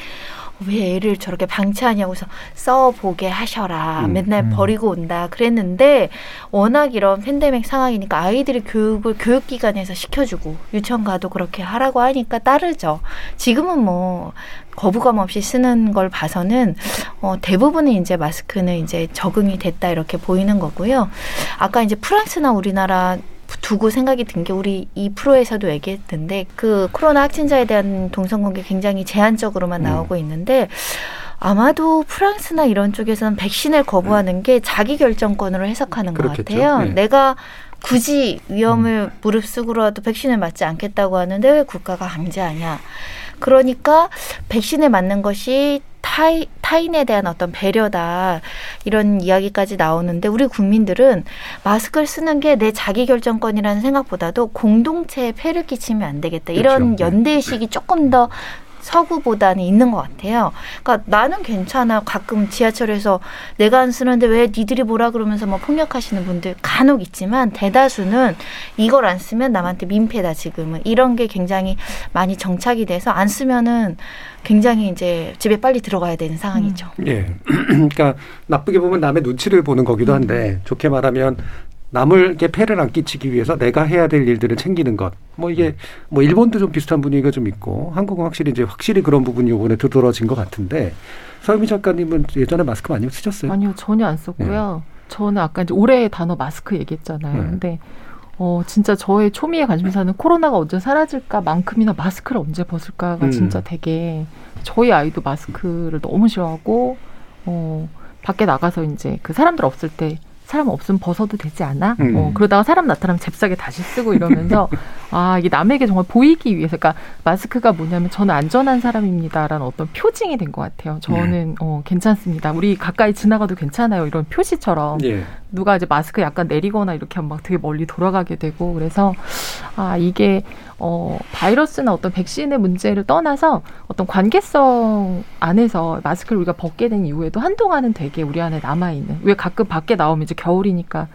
왜 애를 저렇게 방치하냐고서 써보게 하셔라. 음, 맨날 음. 버리고 온다. 그랬는데 워낙 이런 팬데믹 상황이니까 아이들이 교육을 교육기관에서 시켜주고 유치원 가도 그렇게 하라고 하니까 따르죠. 지금은 뭐 거부감 없이 쓰는 걸 봐서는 어, 대부분은 이제 마스크는 이제 적응이 됐다 이렇게 보이는 거고요. 아까 이제 프랑스나 우리나라 두고 생각이 든 게 우리 이 프로에서도 얘기했는데 그 코로나 확진자에 대한 동성 관계 굉장히 제한적으로만 나오고 있는데 아마도 프랑스나 이런 쪽에서는 백신을 거부하는 게 자기 결정권으로 해석하는 것 그렇겠죠. 같아요. 네. 내가 굳이 위험을 무릅쓰고라도 백신을 맞지 않겠다고 하는데 왜 국가가 강제하냐. 그러니까 백신을 맞는 것이 타이, 타인에 대한 어떤 배려다 이런 이야기까지 나오는데 우리 국민들은 마스크를 쓰는 게 내 자기 결정권이라는 생각보다도 공동체에 폐를 끼치면 안 되겠다 이런 그렇죠. 연대의식이 조금 더 서구보다는 있는 것 같아요. 그러니까 나는 괜찮아. 가끔 지하철에서 내가 안 쓰는데 왜 니들이 뭐라 그러면서 뭐 폭력하시는 분들 간혹 있지만 대다수는 이걸 안 쓰면 남한테 민폐다 지금은 이런 게 굉장히 많이 정착이 돼서 안 쓰면은 굉장히 이제 집에 빨리 들어가야 되는 상황이죠. 예. 그러니까 나쁘게 보면 남의 눈치를 보는 거기도 한데 좋게 말하면 남을게 폐를 안 끼치기 위해서 내가 해야 될 일들을 챙기는 것. 뭐 이게 뭐 일본도 좀 비슷한 분위기가 좀 있고 한국은 확실히 이제 확실히 그런 부분이 요번에 두드러진 것 같은데 서유미 작가님은 예전에 마스크 많이 쓰셨어요? 아니요, 전혀 안 썼고요. 저는 아까 이제 올해의 단어 마스크 얘기했잖아요. 네. 근데 어 진짜 저의 초미의 관심사는 코로나가 언제 사라질까 만큼이나 마스크를 언제 벗을까가 음. 진짜 되게 저희 아이도 마스크를 너무 싫어하고 어 밖에 나가서 이제 그 사람들 없을 때 사람 없으면 벗어도 되지 않아? 음. 어, 그러다가 사람 나타나면 잽싸게 다시 쓰고 이러면서 아 이게 남에게 정말 보이기 위해서 그러니까 마스크가 뭐냐면 저는 안전한 사람입니다라는 어떤 표징이 된 것 같아요. 저는 어, 괜찮습니다. 우리 가까이 지나가도 괜찮아요. 이런 표시처럼 예. 누가 이제 마스크 약간 내리거나 이렇게 하면 막 되게 멀리 돌아가게 되고 그래서 아 이게 어 바이러스나 어떤 백신의 문제를 떠나서 어떤 관계성 안에서 마스크를 우리가 벗게 된 이후에도 한동안은 되게 우리 안에 남아 있는 왜 가끔 밖에 나오면 이제 겨울이니까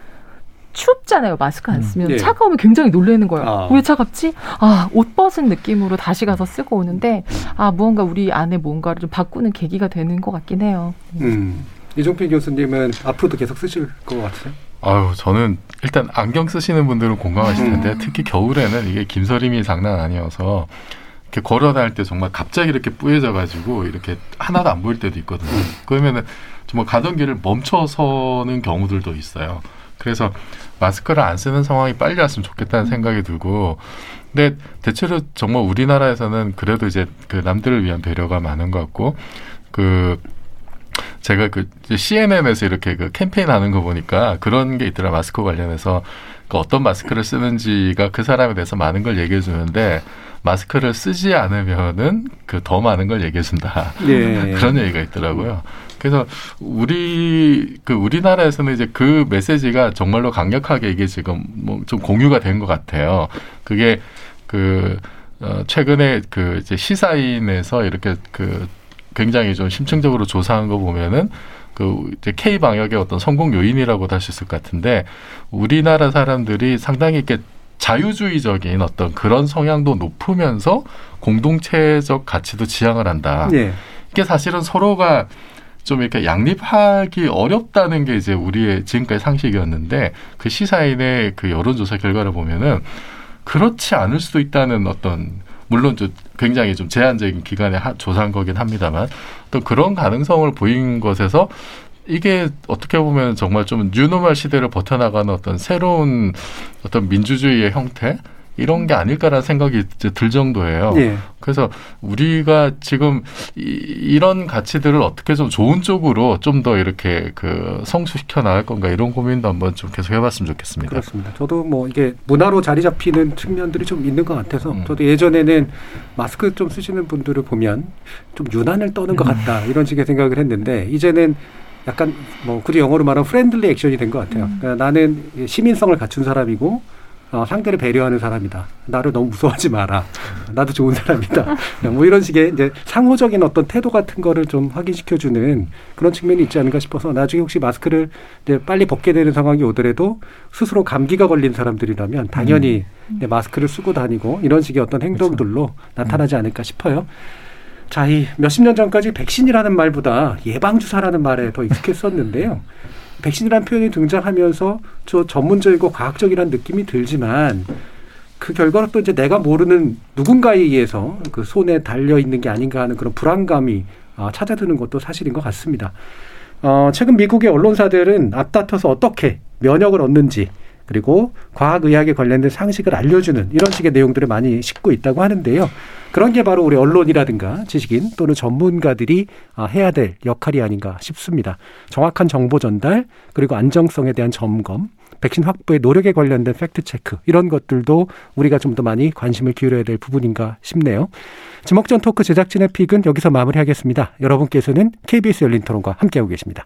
춥잖아요 마스크 안 쓰면 예. 차가우면 굉장히 놀라는 거예요 아. 왜 차갑지 아 옷 벗은 느낌으로 다시 가서 쓰고 오는데 아 무언가 우리 안에 뭔가를 좀 바꾸는 계기가 되는 것 같긴 해요 음. 이종필 교수님은 앞으로도 계속 쓰실 것 같아요? 아유, 저는 일단 안경 쓰시는 분들은 공감하실 음. 텐데 특히 겨울에는 이게 김서림이 장난 아니어서 이렇게 걸어 다닐 때 정말 갑자기 이렇게 뿌얘져 가지고 이렇게 하나도 안 보일 때도 있거든요. 그러면은 정말 가던 길을 멈춰서는 경우들도 있어요. 그래서 마스크를 안 쓰는 상황이 빨리 왔으면 좋겠다는 생각이 들고 근데 대체로 정말 우리나라에서는 그래도 이제 그 남들을 위한 배려가 많은 것 같고 그 제가 그 CNN에서 이렇게 그 캠페인 하는 거 보니까 그런 게 있더라 마스크 관련해서 그 어떤 마스크를 쓰는지가 그 사람에 대해서 많은 걸 얘기해 주는데 마스크를 쓰지 않으면은 그 더 많은 걸 얘기해 준다 예. 그런 얘기가 있더라고요. 그래서 우리 그 우리나라에서는 이제 그 메시지가 정말로 강력하게 이게 지금 뭐 좀 공유가 된 것 같아요. 그게 그 어, 최근에 그 이제 시사인에서 이렇게 그 굉장히 좀 심층적으로 조사한 거 보면은 그 이제 K 방역의 어떤 성공 요인이라고도 할 수 있을 것 같은데 우리나라 사람들이 상당히 이렇게 자유주의적인 어떤 그런 성향도 높으면서 공동체적 가치도 지향을 한다. 예. 이게 사실은 서로가 좀 이렇게 양립하기 어렵다는 게 이제 우리의 지금까지 상식이었는데 그 시사인의 그 여론조사 결과를 보면은 그렇지 않을 수도 있다는 어떤 물론 좀 굉장히 좀 제한적인 기간에 하, 조사한 거긴 합니다만 또 그런 가능성을 보인 것에서 이게 어떻게 보면 정말 좀 뉴노멀 시대를 버텨나가는 어떤 새로운 어떤 민주주의의 형태 이런 게 아닐까라는 생각이 이제 들 정도예요. 예. 그래서 우리가 지금 이, 이런 가치들을 어떻게 좀 좋은 쪽으로 좀 더 이렇게 그 성수시켜 나갈 건가 이런 고민도 한번 좀 계속 해봤으면 좋겠습니다. 그렇습니다. 저도 뭐 이게 문화로 자리 잡히는 측면들이 좀 있는 것 같아서 음. 저도 예전에는 마스크 좀 쓰시는 분들을 보면 좀 유난을 떠는 것 같다 이런 식의 생각을 했는데 이제는 약간 뭐 굳이 영어로 말하면 friendly action이 된 것 같아요. 그러니까 나는 시민성을 갖춘 사람이고 어, 상대를 배려하는 사람이다. 나를 너무 무서워하지 마라. 나도 좋은 사람이다. 뭐 이런 식의 이제 상호적인 어떤 태도 같은 거를 좀 확인시켜주는 그런 측면이 있지 않을까 싶어서 나중에 혹시 마스크를 이제 빨리 벗게 되는 상황이 오더라도 스스로 감기가 걸린 사람들이라면 당연히 이제 마스크를 쓰고 다니고 이런 식의 어떤 행동들로 나타나지 않을까 싶어요. 자, 이 몇십 년 전까지 백신이라는 말보다 예방주사라는 말에 더 익숙했었는데요. 백신이라는 표현이 등장하면서 저 전문적이고 과학적이라는 느낌이 들지만 그 결과로 또 이제 내가 모르는 누군가에 의해서 그 손에 달려 있는 게 아닌가 하는 그런 불안감이 어, 찾아드는 것도 사실인 것 같습니다. 어, 최근 미국의 언론사들은 앞다퉈서 어떻게 면역을 얻는지 그리고 과학의학에 관련된 상식을 알려주는 이런 식의 내용들을 많이 싣고 있다고 하는데요. 그런 게 바로 우리 언론이라든가 지식인 또는 전문가들이 아, 해야 될 역할이 아닌가 싶습니다. 정확한 정보 전달 그리고 안정성에 대한 점검 백신 확보의 노력에 관련된 팩트 체크 이런 것들도 우리가 좀 더 많이 관심을 기울여야 될 부분인가 싶네요. 지목전 토크 제작진의 pick은 여기서 마무리하겠습니다. 여러분께서는 KBS 열린 토론과 함께하고 계십니다.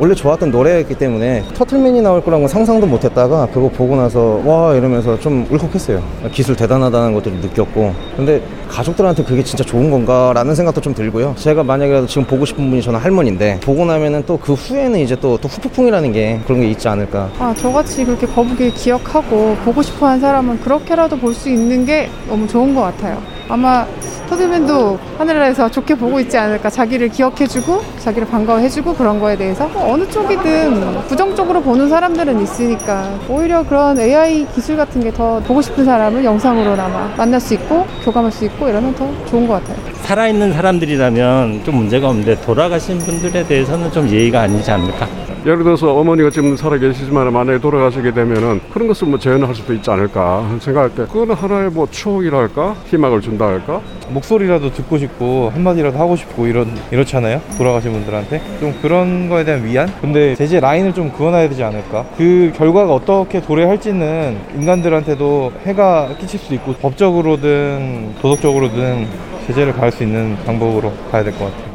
원래 좋았던 노래였기 때문에 터틀맨이 나올 거라고 상상도 못했다가 그거 보고 나서 와 이러면서 좀 울컥했어요. 기술 대단하다는 것들을 느꼈고 근데 가족들한테 그게 진짜 좋은 건가라는 생각도 좀 들고요. 제가 만약에 지금 보고 싶은 분이 저는 할머니인데 보고 나면은 또 그 후에는 이제 또, 또 후폭풍이라는 게 그런 게 있지 않을까. 아, 저같이 그렇게 거북이를 기억하고 보고 싶어 하는 사람은 그렇게라도 볼 수 있는 게 너무 좋은 것 같아요. 아마 터들맨도 하늘에서 좋게 보고 있지 않을까. 자기를 기억해주고, 자기를 반가워해주고 그런 거에 대해서 어느 쪽이든 부정적으로 보는 사람들은 있으니까 오히려 그런 AI 기술 같은 게 더 보고 싶은 사람을 영상으로나마 만날 수 있고 교감할 수 있고 이러면 더 좋은 것 같아요. 살아있는 사람들이라면 좀 문제가 없는데 돌아가신 분들에 대해서는 좀 예의가 아니지 않을까? 예를 들어서 어머니가 지금 살아계시지만 만약에 돌아가시게 되면은 그런 것을 뭐 재현할 수도 있지 않을까 생각할 때 그거는 하나의 뭐 추억이랄까? 희망을 준다 할까? 목소리라도 듣고 싶고 한마디라도 하고 싶고 이런 이렇잖아요? 돌아가신 분들한테? 좀 그런 거에 대한 위안? 근데 제재 라인을 좀 그어놔야 되지 않을까? 그 결과가 어떻게 도래할지는 인간들한테도 해가 끼칠 수도 있고 법적으로든 도덕적으로든 제재를 가할 수 있는 방법으로 가야 될 것 같아요.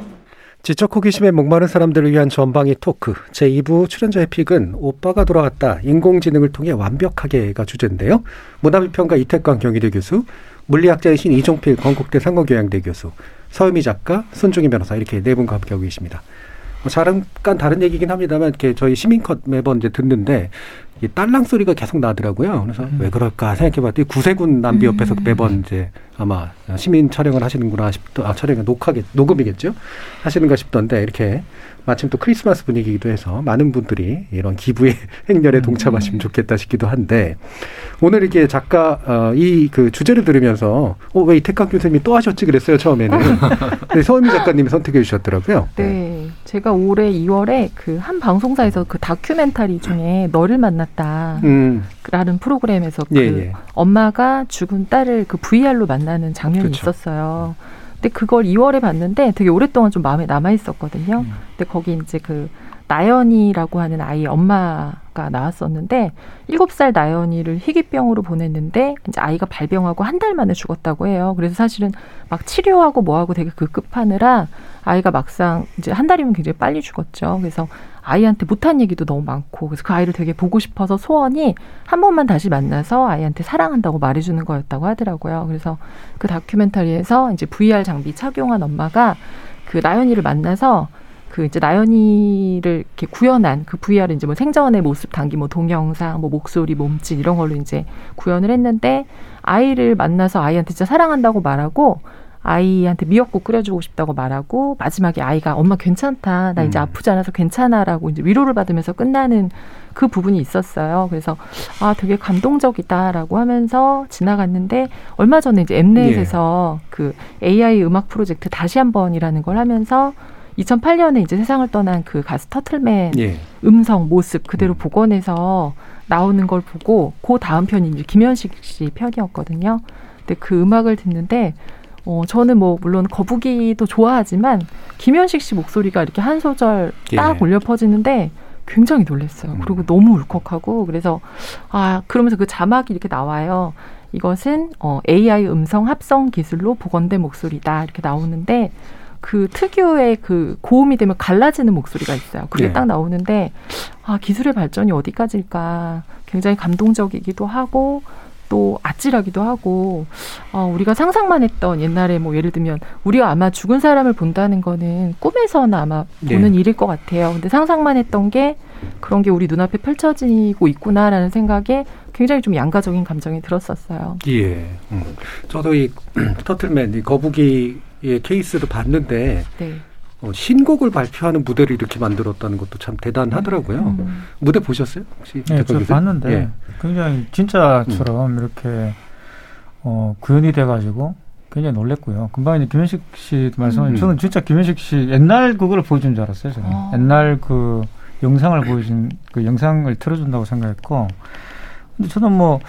지적 호기심에 목마른 사람들을 위한 전방위 토크 제2부 출연자의 픽은 오빠가 돌아왔다 인공지능을 통해 완벽하게가 주제인데요. 문화비평가 이태광 경희대 교수, 물리학자이신 이종필 건국대 상공교양대 교수, 서유미 작가, 손중희 변호사 이렇게 네 분과 함께하고 계십니다. 뭐 잠깐 다른 얘기긴 합니다만 이렇게 저희 시민컷 매번 이제 듣는데 이 딸랑 소리가 계속 나더라고요. 그래서 음. 왜 그럴까 생각해봤더니 구세군 남비 옆에서 음. 매번 이제 아마 시민 촬영을 하시는구나 싶더 아 촬영이 녹화겠 녹음이겠죠 하시는가 싶던데 이렇게 마침 또 크리스마스 분위기이기도 해서 많은 분들이 이런 기부의 행렬에 음. 동참하시면 좋겠다 싶기도 한데 오늘 이렇게 작가 어, 이 그 주제를 들으면서 어, 왜 이태강 교수님이 또 하셨지 그랬어요 처음에는 서은미 작가님이 선택해 주셨더라고요. 네, 제가 올해 2월에 그 한 방송사에서 그 다큐멘터리 중에 너를 만났다. 음. 라는 프로그램에서 그 예, 예. 엄마가 죽은 딸을 그 VR로 만나는 장면이 그렇죠. 있었어요. 근데 그걸 2월에 봤는데 되게 오랫동안 좀 마음에 남아 있었거든요. 음. 근데 거기 이제 그 나연이라고 하는 아이 엄마가 나왔었는데 일곱 살 나연이를 희귀병으로 보냈는데 이제 아이가 발병하고 한 달 만에 죽었다고 해요. 그래서 사실은 막 치료하고 뭐하고 되게 급급하느라 아이가 막상 이제 한 달이면 굉장히 빨리 죽었죠. 그래서 아이한테 못한 얘기도 너무 많고 그래서 그 아이를 되게 보고 싶어서 소원이 한 번만 다시 만나서 아이한테 사랑한다고 말해주는 거였다고 하더라고요. 그래서 그 다큐멘터리에서 이제 VR 장비 착용한 엄마가 그 나연이를 만나서 그 이제 나연이를 이렇게 구현한 그 VR을 이제 뭐 생전의 모습 단기 뭐 동영상, 뭐 목소리, 몸짓 이런 걸로 이제 구현을 했는데 아이를 만나서 아이한테 진짜 사랑한다고 말하고 아이한테 미역국 끓여주고 싶다고 말하고 마지막에 아이가 엄마 괜찮다 나 이제 음. 아프지 않아서 괜찮아라고 이제 위로를 받으면서 끝나는 그 부분이 있었어요. 그래서 아 되게 감동적이다라고 하면서 지나갔는데 얼마 전에 이제 엠넷에서 예. 그 AI 음악 프로젝트 다시 한번이라는 걸 하면서 2008년에 이제 세상을 떠난 그 가수 터틀맨 예. 음성 모습 그대로 음. 복원해서 나오는 걸 보고 그 다음 편이 이제 김현식 씨 편이었거든요. 근데 그 음악을 듣는데 어 저는 뭐 물론 거북이도 좋아하지만 김현식 씨 목소리가 이렇게 한 소절 딱 예. 올려 퍼지는데 굉장히 놀랐어요. 음. 그리고 너무 울컥하고 그래서 아 그러면서 그 자막이 이렇게 나와요. 이것은 어 AI 음성 합성 기술로 복원된 목소리다 이렇게 나오는데 그 특유의 그 고음이 되면 갈라지는 목소리가 있어요. 그게 네. 딱 나오는데 아 기술의 발전이 어디까지일까 굉장히 감동적이기도 하고 또 아찔하기도 하고 어, 우리가 상상만 했던 옛날에 뭐 예를 들면 우리가 아마 죽은 사람을 본다는 거는 꿈에서나 아마 보는 네. 일일 것 같아요. 근데 상상만 했던 게 그런 게 우리 눈앞에 펼쳐지고 있구나라는 생각에 굉장히 좀 양가적인 감정이 들었었어요. 예. 음. 저도 이 터틀맨 이 거북이 예, 케이스를 봤는데 네. 어, 신곡을 발표하는 무대를 이렇게 만들었다는 것도 참 대단하더라고요. 음. 무대 보셨어요? 혹시? 네, 저 봤는데 예. 굉장히 진짜처럼 음. 이렇게 어, 구현이 돼가지고 굉장히 놀랬고요. 금방 이제 김현식 씨 말씀은 음. 저는 진짜 김현식 씨 옛날 그거를 보여준 줄 알았어요. 저는 아. 옛날 그 영상을 보여준 그 영상을 틀어준다고 생각했고, 근데 저는 뭐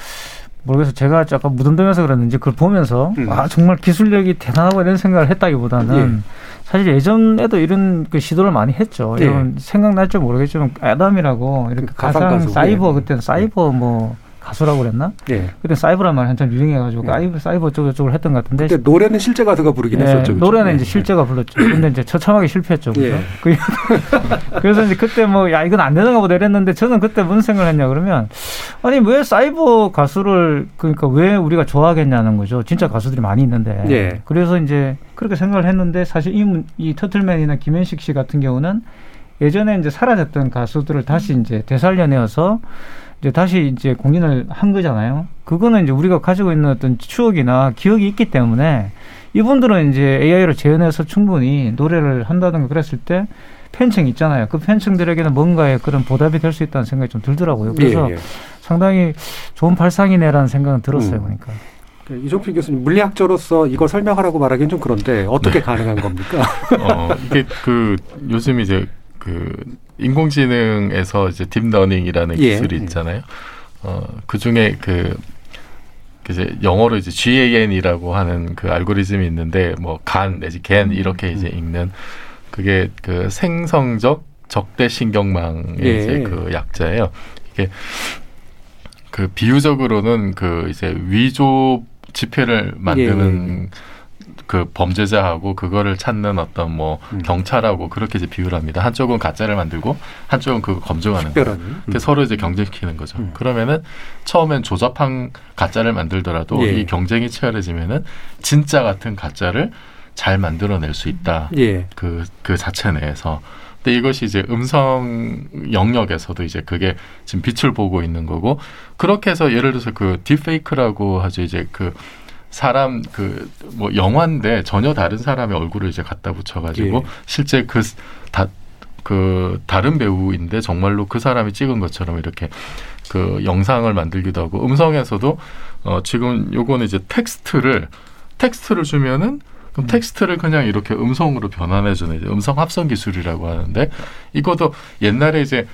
모르겠어. 제가 약간 무덤덤해서 그랬는지 그걸 보면서 음. 아 정말 기술력이 대단하고 이런 생각을 했다기보다는 예. 사실 예전에도 이런 그 시도를 많이 했죠. 예. 이런 생각날지 모르겠지만 아담이라고 이렇게 그 가상 사이버 예. 그때는 사이버 뭐 가수라고 그랬나? 예. 그때 사이버란 말이 한참 유행해가지고 예. 사이버 쪽 저쪽을 했던 것 같은데. 그때 노래는 실제 가수가 부르긴 예. 했었죠. 그렇죠? 노래는 이제 예. 실제가 불렀죠. 근데 이제 처참하게 실패했죠. 그죠? 예. 그래서 이제 그때 뭐 야 이건 안 되는가 보다 이랬는데 저는 그때 무슨 생각을 했냐 그러면 아니 왜 사이버 가수를 그러니까 왜 우리가 좋아하겠냐는 거죠. 진짜 가수들이 많이 있는데. 예. 그래서 이제 그렇게 생각을 했는데 사실 이, 이 터틀맨이나 김현식 씨 같은 경우는 예전에 이제 사라졌던 가수들을 다시 이제 되살려내어서 이제 다시 이제 공연을 한 거잖아요. 그거는 이제 우리가 가지고 있는 어떤 추억이나 기억이 있기 때문에 이분들은 이제 AI를 재현해서 충분히 노래를 한다든가 그랬을 때 팬층 있잖아요. 그 팬층들에게는 뭔가의 그런 보답이 될 수 있다는 생각이 좀 들더라고요. 그래서 예, 예. 상당히 좋은 발상이네라는 생각은 들었어요. 음. 그러니까. 네, 이종필 교수님 물리학자로서 이걸 설명하라고 말하기는 좀 그런데 어떻게 네. 가능한 겁니까? 어, 이게 그 요즘 이제 그 인공지능에서 이제 deep learning이라는 예. 기술이 있잖아요. 어, 그 중에 그 이제 영어로 이제 GAN이라고 하는 그 알고리즘이 있는데 뭐 간 내지 겐 이렇게 이제 음. 읽는 그게 그 생성적 적대 신경망의 예. 이제 그 약자예요. 이게 그 비유적으로는 그 이제 위조 지폐를 만드는 예. 그 범죄자하고 그거를 찾는 어떤 뭐 음. 경찰하고 그렇게 이제 비유를 합니다. 한쪽은 가짜를 만들고 한쪽은 그거 검증하는. 특별한. 음. 서로 이제 경쟁시키는 거죠. 그러면은 처음엔 조잡한 가짜를 만들더라도 예. 이 경쟁이 치열해지면은 진짜 같은 가짜를 잘 만들어낼 수 있다. 예. 그, 그 자체 내에서. 근데 이것이 이제 음성 영역에서도 이제 그게 지금 빛을 보고 있는 거고 그렇게 해서 예를 들어서 그 딥페이크라고 하죠. 이제 그 사람 그 뭐 영화인데 전혀 다른 사람의 얼굴을 이제 갖다 붙여가지고 예. 실제 그다 그 다른 배우인데 정말로 그 사람이 찍은 것처럼 이렇게 그 영상을 만들기도 하고 음성에서도 어 지금 요거는 이제 텍스트를 텍스트를 주면은 그럼 텍스트를 그냥 이렇게 음성으로 변환해주는 이제 음성 합성 기술이라고 하는데 이것도 옛날에 이제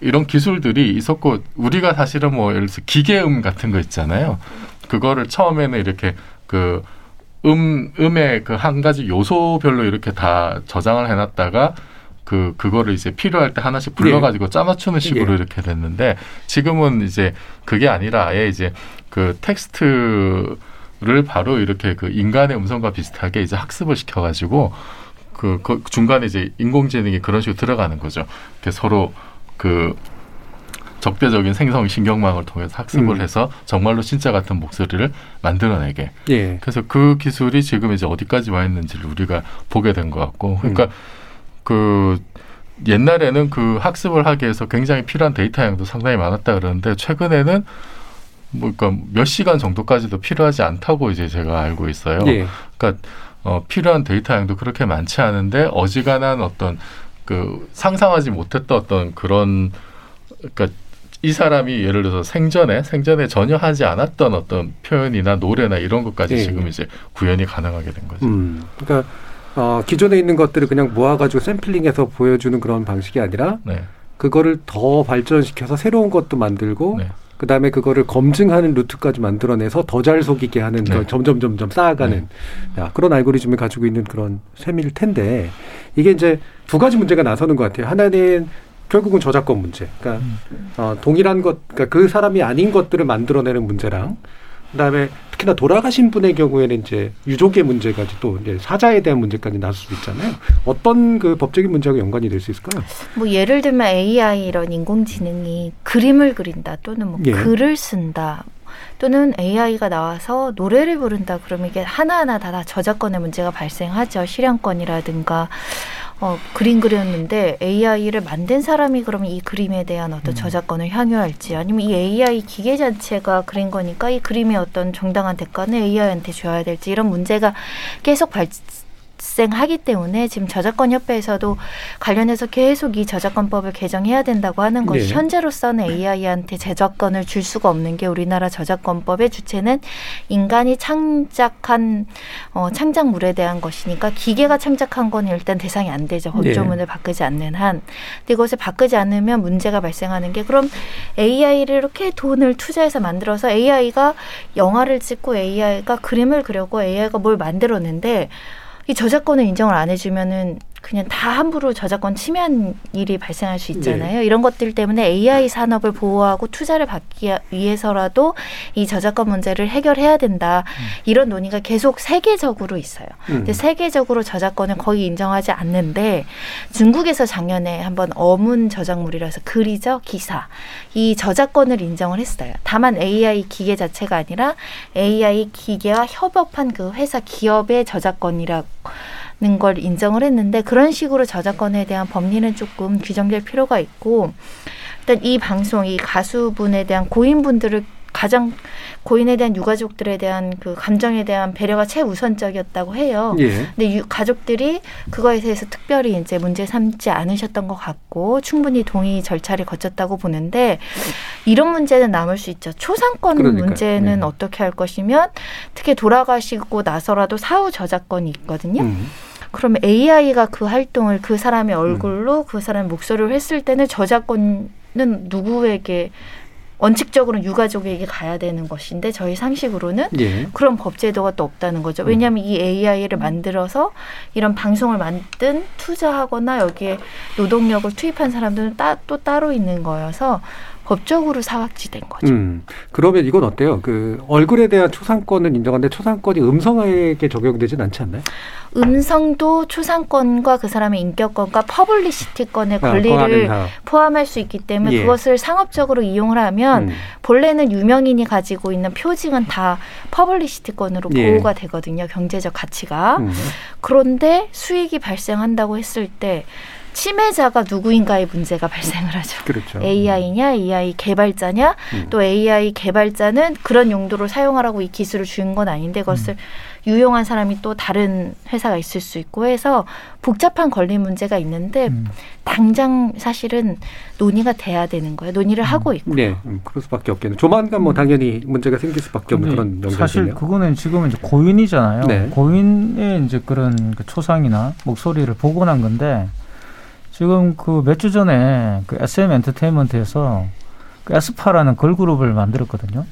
이런 기술들이 있었고 우리가 사실은 뭐 예를 들어서 기계음 같은 거 있잖아요. 그거를 처음에는 이렇게 그 음, 음의 그 한 가지 요소별로 이렇게 다 저장을 해놨다가 그, 그거를 이제 필요할 때 하나씩 불러가지고 짜맞추는 식으로 예. 이렇게 됐는데 지금은 이제 그게 아니라 아예 이제 그 텍스트를 바로 이렇게 그 인간의 음성과 비슷하게 이제 학습을 시켜가지고 그, 그 중간에 이제 인공지능이 그런 식으로 들어가는 거죠. 이렇게 서로 그 적대적인 생성 신경망을 통해서 학습을 음. 해서 정말로 진짜 같은 목소리를 만들어내게. 예. 그래서 그 기술이 지금 이제 어디까지 와 있는지를 우리가 보게 된 것 같고, 그러니까 음. 그 옛날에는 그 학습을 하기 위해서 굉장히 필요한 데이터 양도 상당히 많았다 그러는데 최근에는 뭐 그러니까 몇 시간 정도까지도 필요하지 않다고 이제 제가 알고 있어요. 예. 그러니까 어, 필요한 데이터 양도 그렇게 많지 않은데 어지간한 어떤 그 상상하지 못했던 어떤 그런 그러니까 이 사람이 예를 들어서 생전에 생전에 전혀 하지 않았던 어떤 표현이나 노래나 이런 것까지 예. 지금 이제 구현이 가능하게 된 거죠. 음. 그러니까 어, 기존에 있는 것들을 그냥 모아가지고 샘플링해서 보여주는 그런 방식이 아니라 네. 그거를 더 발전시켜서 새로운 것도 만들고 네. 그 다음에 그거를 검증하는 루트까지 만들어내서 더 잘 속이게 하는 네. 걸 점점 점점 쌓아가는 야, 그런 알고리즘을 가지고 있는 그런 셈일 텐데 이게 이제 두 가지 문제가 나서는 것 같아요. 하나는 결국은 저작권 문제. 그러니까 어, 동일한 것, 그러니까 그 사람이 아닌 것들을 만들어내는 문제랑 그다음에 특히나 돌아가신 분의 경우에는 이제 유족의 문제까지 또 이제 사자에 대한 문제까지 나설 수 있잖아요. 어떤 그 법적인 문제하고 연관이 될 수 있을까요? 뭐 예를 들면 AI 이런 인공지능이 그림을 그린다 또는 뭐 예. 글을 쓴다 또는 AI가 나와서 노래를 부른다 그러면 이게 하나하나 다, 다 저작권의 문제가 발생하죠. 실현권이라든가 어, 그림 그렸는데 AI를 만든 사람이 그러면 이 그림에 대한 어떤 저작권을 향유할지 아니면 이 AI 기계 자체가 그린 거니까 이 그림의 어떤 정당한 대가는 AI한테 줘야 될지 이런 문제가 계속 발 생하기 때문에 지금 저작권 협회에서도 관련해서 계속 이 저작권법을 개정해야 된다고 하는 것이 네. 현재로서는 AI한테 저작권을 줄 수가 없는 게 우리나라 저작권법의 주체는 인간이 창작한 어, 창작물에 대한 것이니까 기계가 창작한 건 일단 대상이 안 되죠. 네. 법조문을 바꾸지 않는 한. 근데 이것을 바꾸지 않으면 문제가 발생하는 게 그럼 AI를 이렇게 돈을 투자해서 만들어서 AI가 영화를 찍고 AI가 그림을 그려고 AI가 뭘 만들었는데 이 저작권을 인정을 안 해주면은 그냥 다 함부로 저작권 침해한 일이 발생할 수 있잖아요. 이런 것들 때문에 AI 산업을 보호하고 투자를 받기 위해서라도 이 저작권 문제를 해결해야 된다. 이런 논의가 계속 세계적으로 있어요. 음. 근데 세계적으로 저작권을 거의 인정하지 않는데 중국에서 작년에 한번 어문 저작물이라서 글이죠 기사 이 저작권을 인정을 했어요. 다만 AI 기계 자체가 아니라 AI 기계와 협업한 그 회사 기업의 저작권이라는 걸 인정을 했는데 그런 식으로 저작권에 대한 법리는 조금 규정될 필요가 있고 일단 이 방송 이 가수분에 대한 고인분들을 가장 고인에 대한 유가족들에 대한 그 감정에 대한 배려가 최우선적이었다고 해요. 예. 근데 유, 가족들이 그거에 대해서 특별히 이제 문제 삼지 않으셨던 것 같고 충분히 동의 절차를 거쳤다고 보는데 이런 문제는 남을 수 있죠. 초상권 그러니까요. 문제는 네. 어떻게 할 것이면 특히 돌아가시고 나서라도 사후 저작권이 있거든요. 음. 그러면 AI가 그 활동을 그 사람의 얼굴로 그 사람의 목소리로 했을 때는 저작권은 누구에게 원칙적으로는 유가족에게 가야 되는 것인데 저희 상식으로는 예. 그런 법 제도가 또 없다는 거죠. 왜냐하면 이 AI를 만들어서 이런 방송을 만든 투자하거나 여기에 노동력을 투입한 사람들은 따, 또 따로 있는 거여서 법적으로 사각지된 거죠. 음, 그러면 이건 어때요? 그 얼굴에 대한 초상권은 인정하는데 초상권이 음성에게 적용되진 않지 않나요? 음성도 초상권과 그 사람의 인격권과 퍼블리시티권의 아, 권리를 권한행사. 포함할 수 있기 때문에 예. 그것을 상업적으로 이용을 하면 음. 본래는 유명인이 가지고 있는 표징은 다 퍼블리시티권으로 예. 보호가 되거든요. 경제적 가치가. 음. 그런데 수익이 발생한다고 했을 때 침해자가 누구인가의 문제가 발생을 하죠. 그렇죠. AI냐, AI 개발자냐, 음. 또 AI 개발자는 그런 용도로 사용하라고 이 기술을 주인 건 아닌데 그것을 유용한 사람이 또 다른 회사가 있을 수 있고 해서 복잡한 권리 문제가 있는데 당장 사실은 논의가 돼야 되는 거예요. 논의를 하고 있고. 네, 음, 그럴 수밖에 없겠네. 조만간 뭐 당연히 문제가 생길 수밖에 없는 그런 영역이네요. 사실 그거는 지금은 이제 고인이잖아요. 네. 고인의 이제 그런 그 초상이나 목소리를 복원한 건데 지금 그 몇 주 전에 그 SM 엔터테인먼트에서 그 에스파라는 걸그룹을 만들었거든요.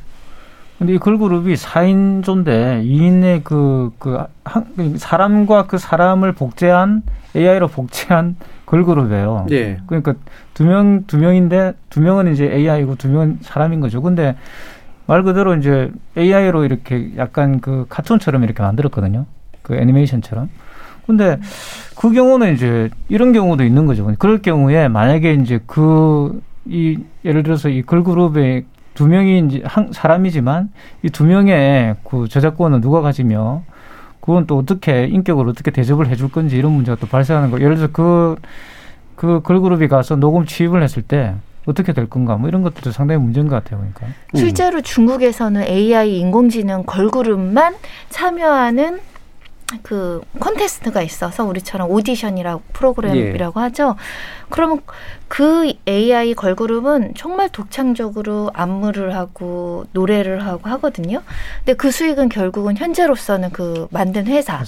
근데 이 걸그룹이 4인조인데 2인의 그, 그, 한, 그 사람과 그 사람을 복제한, AI로 복제한 걸그룹이에요. 예. 그러니까 두 명, 두 명인데, 두 명은 이제 AI고 두 명은 사람인 거죠. 근데 말 그대로 이제 AI로 이렇게 약간 그 카툰처럼 이렇게 만들었거든요. 그 애니메이션처럼. 근데 그 경우는 이제 이런 경우도 있는 거죠. 그럴 경우에 만약에 이제 그, 이, 예를 들어서 이 걸그룹의 두 명이 이제 한 사람이지만 이 두 명의 그 저작권은 누가 가지며 그건 또 어떻게 인격을 어떻게 대접을 해줄 건지 이런 문제가 또 발생하는 거. 예를 들어서 그, 그 걸그룹이 가서 녹음 취입을 했을 때 어떻게 될 건가 뭐 이런 것들도 상당히 문제인 것 같아요. 그러니까. 실제로 중국에서는 AI 인공지능 걸그룹만 참여하는 그 콘테스트가 있어서 우리처럼 오디션이라고 프로그램이라고 하죠. 그러면 그 AI 걸그룹은 정말 독창적으로 안무를 하고 노래를 하고 하거든요. 근데 그 수익은 결국은 현재로서는 그 만든 회사가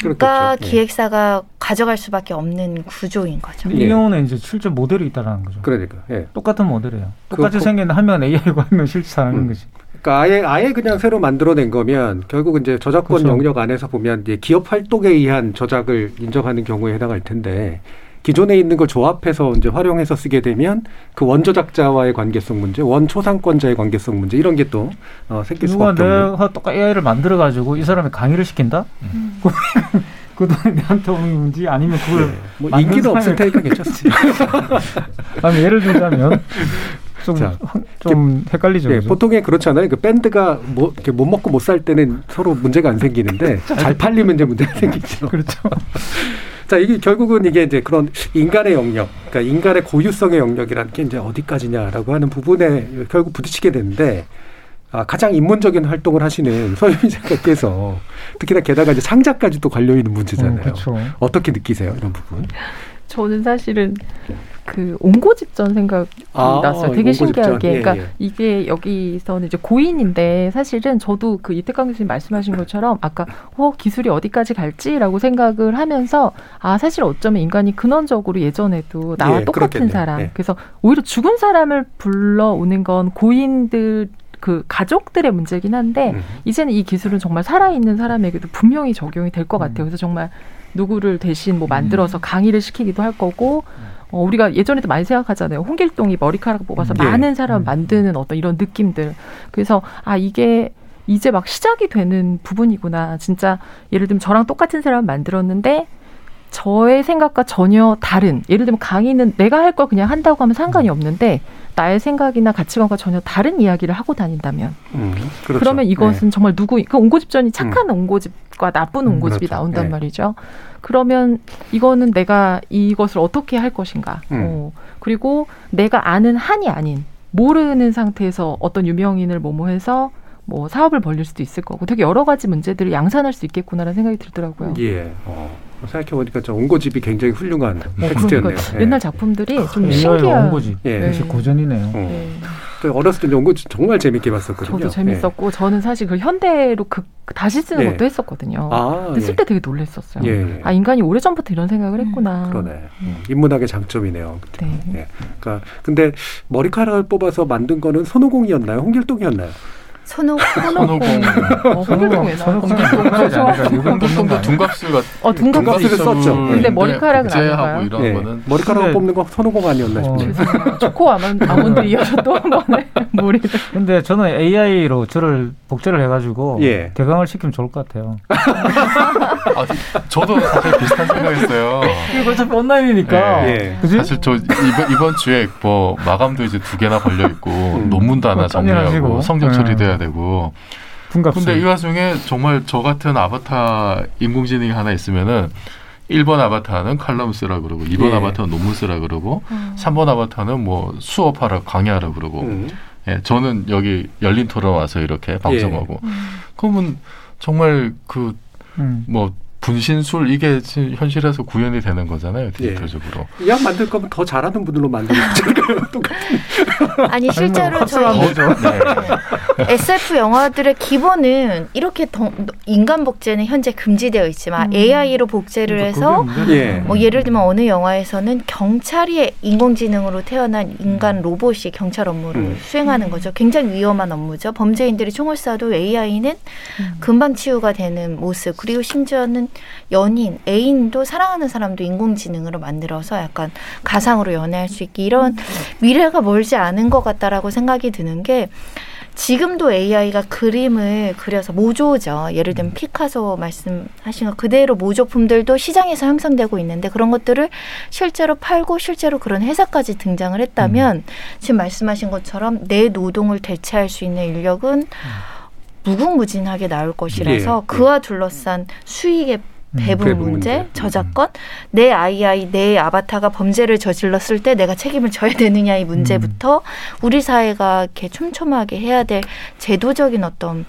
그렇겠죠. 예. 기획사가 가져갈 수밖에 없는 구조인 거죠. 이 경우는 이제 실제 모델이 있다라는 거죠. 그러니까. 예. 똑같은 모델이에요. 똑같이 그- 생긴 AI고 한 명은 실제 사람인 음. 거지. 그러니까 아예 아예 그냥 새로 만들어낸 거면 결국 이제 저작권 그렇죠. 영역 안에서 보면 이제 기업 활동에 의한 저작을 인정하는 경우에 해당할 텐데 기존에 있는 걸 조합해서 이제 활용해서 쓰게 되면 그 원저작자와의 관계성 문제, 원초상권자의 관계성 문제 이런 게또 어, 생길 누가 수밖에 없는. 내가 똑같이 AI를 만들어 가지고 이 사람이 강의를 시킨다? 그 돈이 나한테 오는 건지 아니면 그걸 뭐 만든 인기도 없을 테니까 괜찮습니다. 아니 예를 들자면 좀, 자, 한- 좀 헷갈리죠. 예? 보통에 그렇잖아요. 그 밴드가 뭐, 이렇게 못 먹고 못 살 때는 서로 문제가 안 생기는데 잘 팔리면 이제 문제가 생기죠. 그렇죠. 자, 이게 결국은 이게 이제 그런 인간의 영역, 그러니까 인간의 고유성의 영역이라는 게 이제 어디까지냐라고 하는 부분에 결국 부딪히게 되는데 아, 가장 인문적인 활동을 하시는 서유미 작가께서 특히나 게다가 이제 상자까지도 걸려 있는 문제잖아요. 어, 그렇죠. 어떻게 느끼세요, 이런 부분? 저는 사실은 그 옹고집전 생각이 아, 났어요. 되게. 신기하게. 예, 그러니까 예. 이게 여기서는 이제 고인인데 사실은 저도 그 이태강 교수님 말씀하신 것처럼 아까 어 기술이 어디까지 갈지라고 생각을 하면서 아 사실 어쩌면 인간이 근원적으로 예전에도 나와 예, 똑같은 그렇겠네요. 사람. 예. 그래서 오히려 죽은 사람을 불러오는 건 고인들 그 가족들의 문제긴 한데 음. 이제는 이 기술은 정말 살아있는 사람에게도 분명히 적용이 될 것 같아요. 그래서 정말 누구를 대신 뭐 만들어서 강의를 시키기도 할 거고 어, 우리가 예전에도 많이 생각하잖아요. 홍길동이 머리카락 뽑아서 예. 많은 사람을 만드는 어떤 이런 느낌들. 그래서 아 이게 이제 막 시작이 되는 부분이구나. 진짜 예를 들면 저랑 똑같은 사람 만들었는데 저의 생각과 전혀 다른 예를 들면 강의는 내가 할 걸 그냥 한다고 하면 상관이 없는데 나의 생각이나 가치관과 전혀 다른 이야기를 하고 다닌다면 음, 그 그렇죠. 러면 이것은 정말 누구 그 옹고집전이 착한 옹고집과 나쁜 음, 옹고집이 그렇죠. 나온단 네. 말이죠. 그러면 이거는 내가 이것을 어떻게 할 것인가. 음. 어, 그리고 내가 아는 한이 아닌 모르는 상태에서 어떤 유명인을 모모해서 뭐 사업을 벌릴 수도 있을 거고 되게 여러 가지 문제들을 양산할 수 있겠구나라는 생각이 들더라고요. 예. 어, 생각해보니까 저 옹고집이 굉장히 훌륭한 어, 텍스트였네요. 그러니까 예. 옛날 작품들이 좀 AI와 신기한 옹고집. 예. 역시 고전이네요. 어. 저 어렸을 때 옹고집 정말 재밌게 봤었거든요. 저도 재밌었고 저는 사실 그 현대로 그 다시 쓰는 예. 것도 했었거든요. 아, 근데 쓸 예. 때 되게 놀랐었어요. 예. 아 인간이 오래 전부터 이런 생각을 했구나. 그러네. 음, 인문학의 장점이네요. 네. 예. 그러니까 근데 머리카락을 뽑아서 만든 거는 손오공이었나요? 홍길동이었나요? 손오 손오공. 어, 홍길동? 홍길동 좋아하고. 홍길동도 둔갑수가 어, 둔갑수 썼죠. 근데 머리카락은 아닌가요? 이런 예. 거는 머리카락을 근데- 뽑는 거 손오공 아니었나 싶네요. 초코 아몬, 아몬드 이어서 또 한 번에 무리를. 근데 저는 AI로 저를 복제를 해가지고 예. 개강을 시키면 좋을 것 같아요. 아, 저도 사실 비슷한 생각했어요. 이거 어차피 온라인이니까. 네. 그지? 사실 저 이번, 이번 주에 뭐 마감도 이제 두 개나 걸려 있고 논문도 하나 뭐 정리하고. 성적 네. 처리돼야 되고. 둔갑수. 근데 이 와중에 정말 저 같은 아바타 인공지능이 하나 있으면은 1번 아바타는 칼럼 쓰라 그러고 2번 예. 아바타는 논문 쓰라 그러고 3번 아바타는 뭐 수업하라 강의하라 그러고 음. 예, 저는 여기 열린 토론 와서 이렇게 방송하고 예. 그러면 정말 그 음. 뭐 분신술 이게 지금 현실에서 구현이 되는 거잖아요 디지털적으로. 이약 만들 거면 더 잘하는 분들로 만들면 되잖아요. 아니 실제로 저희 SF 영화들의 기본은 이렇게 더- 인간 복제는 현재 금지되어 있지만 AI로 복제를 해서 예. 뭐 예를 들면 어느 영화에서는 경찰이 인공지능으로 태어난 인간 로봇이 경찰 업무를 음. 수행하는 거죠. 굉장히 위험한 업무죠. 범죄인들이 총을 쏴도 AI는 금방 치유가 되는 모습. 그리고 심지어는 연인, 애인도 사랑하는 사람도 인공지능으로 만들어서 약간 가상으로 연애할 수 있게 이런 미래가 멀지 않은 것 같다라고 생각이 드는 게 지금도 AI가 그림을 그려서 모조죠. 예를 들면 피카소 말씀하신 것 그대로 모조품들도 시장에서 형성되고 있는데 그런 것들을 실제로 팔고 실제로 그런 회사까지 등장을 했다면 지금 말씀하신 것처럼 내 노동을 대체할 수 있는 인력은 무궁무진하게 나올 것이라서 예, 그와 둘러싼 수익의 배분 배분 문제, 문제. 저작권, 내 아이아이, 내 아바타가 범죄를 저질렀을 때 내가 책임을 져야 되느냐의 문제부터 우리 사회가 이렇게 촘촘하게 해야 될 제도적인 어떤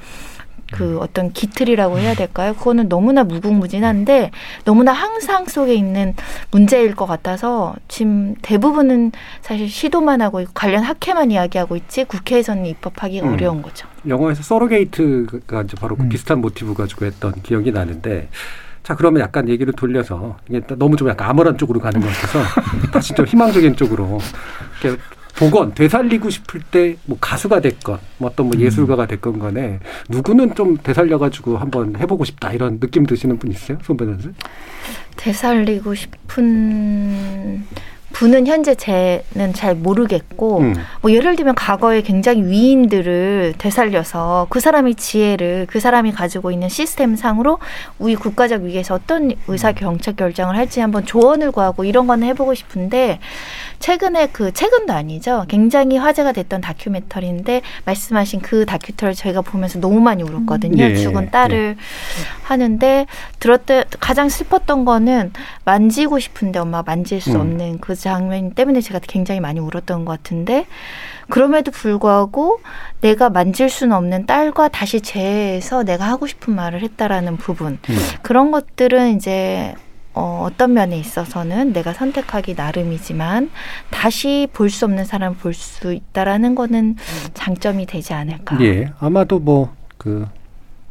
그 어떤 기틀이라고 해야 될까요? 그거는 너무나 무궁무진한데 너무나 항상 속에 있는 문제일 것 같아서 지금 대부분은 사실 시도만 하고 관련 학회만 이야기하고 있지 국회에서는 입법하기가 음. 어려운 거죠. 영화에서 서로게이트가 이제 바로 그 비슷한 모티브 가지고 했던 기억이 나는데 자 그러면 약간 얘기를 돌려서 이게 너무 좀 약간 암울한 쪽으로 가는 것 같아서 다시 좀 희망적인 쪽으로 이렇게 복원 되살리고 싶을 때 뭐 가수가 됐건 뭐 어떤 뭐 예술가가 됐건 간에 누구는 좀 되살려가지고 한번 해보고 싶다 이런 느낌 드시는 분 있어요? 손 변호사? 되살리고 싶은 분은 현재 쟤는 잘 모르겠고 음. 뭐 예를 들면 과거에 굉장히 위인들을 되살려서 그 사람의 지혜를 그 사람이 가지고 있는 시스템 상으로 우리 국가적 위기에서 어떤 의사 정책 결정을 할지 한번 조언을 구하고 이런 거는 해보고 싶은데 최근에 그 최근도 아니죠 굉장히 화제가 됐던 다큐멘터리인데 말씀하신 그 다큐멘터리 저희가 보면서 너무 많이 울었거든요 예, 죽은 딸을 하는데 들었대 가장 슬펐던 거는 만지고 싶은데 엄마 만질 수 음. 없는 그 장면 때문에 제가 굉장히 많이 울었던 것 같은데 그럼에도 불구하고 내가 만질 수는 없는 딸과 다시 재해서 내가 하고 싶은 말을 했다라는 부분. 그런 것들은 이제 어, 어떤 면에 있어서는 내가 선택하기 나름이지만 다시 볼 수 없는 사람을 볼수 있다라는 거는 장점이 되지 않을까. 예, 아마도 뭐 그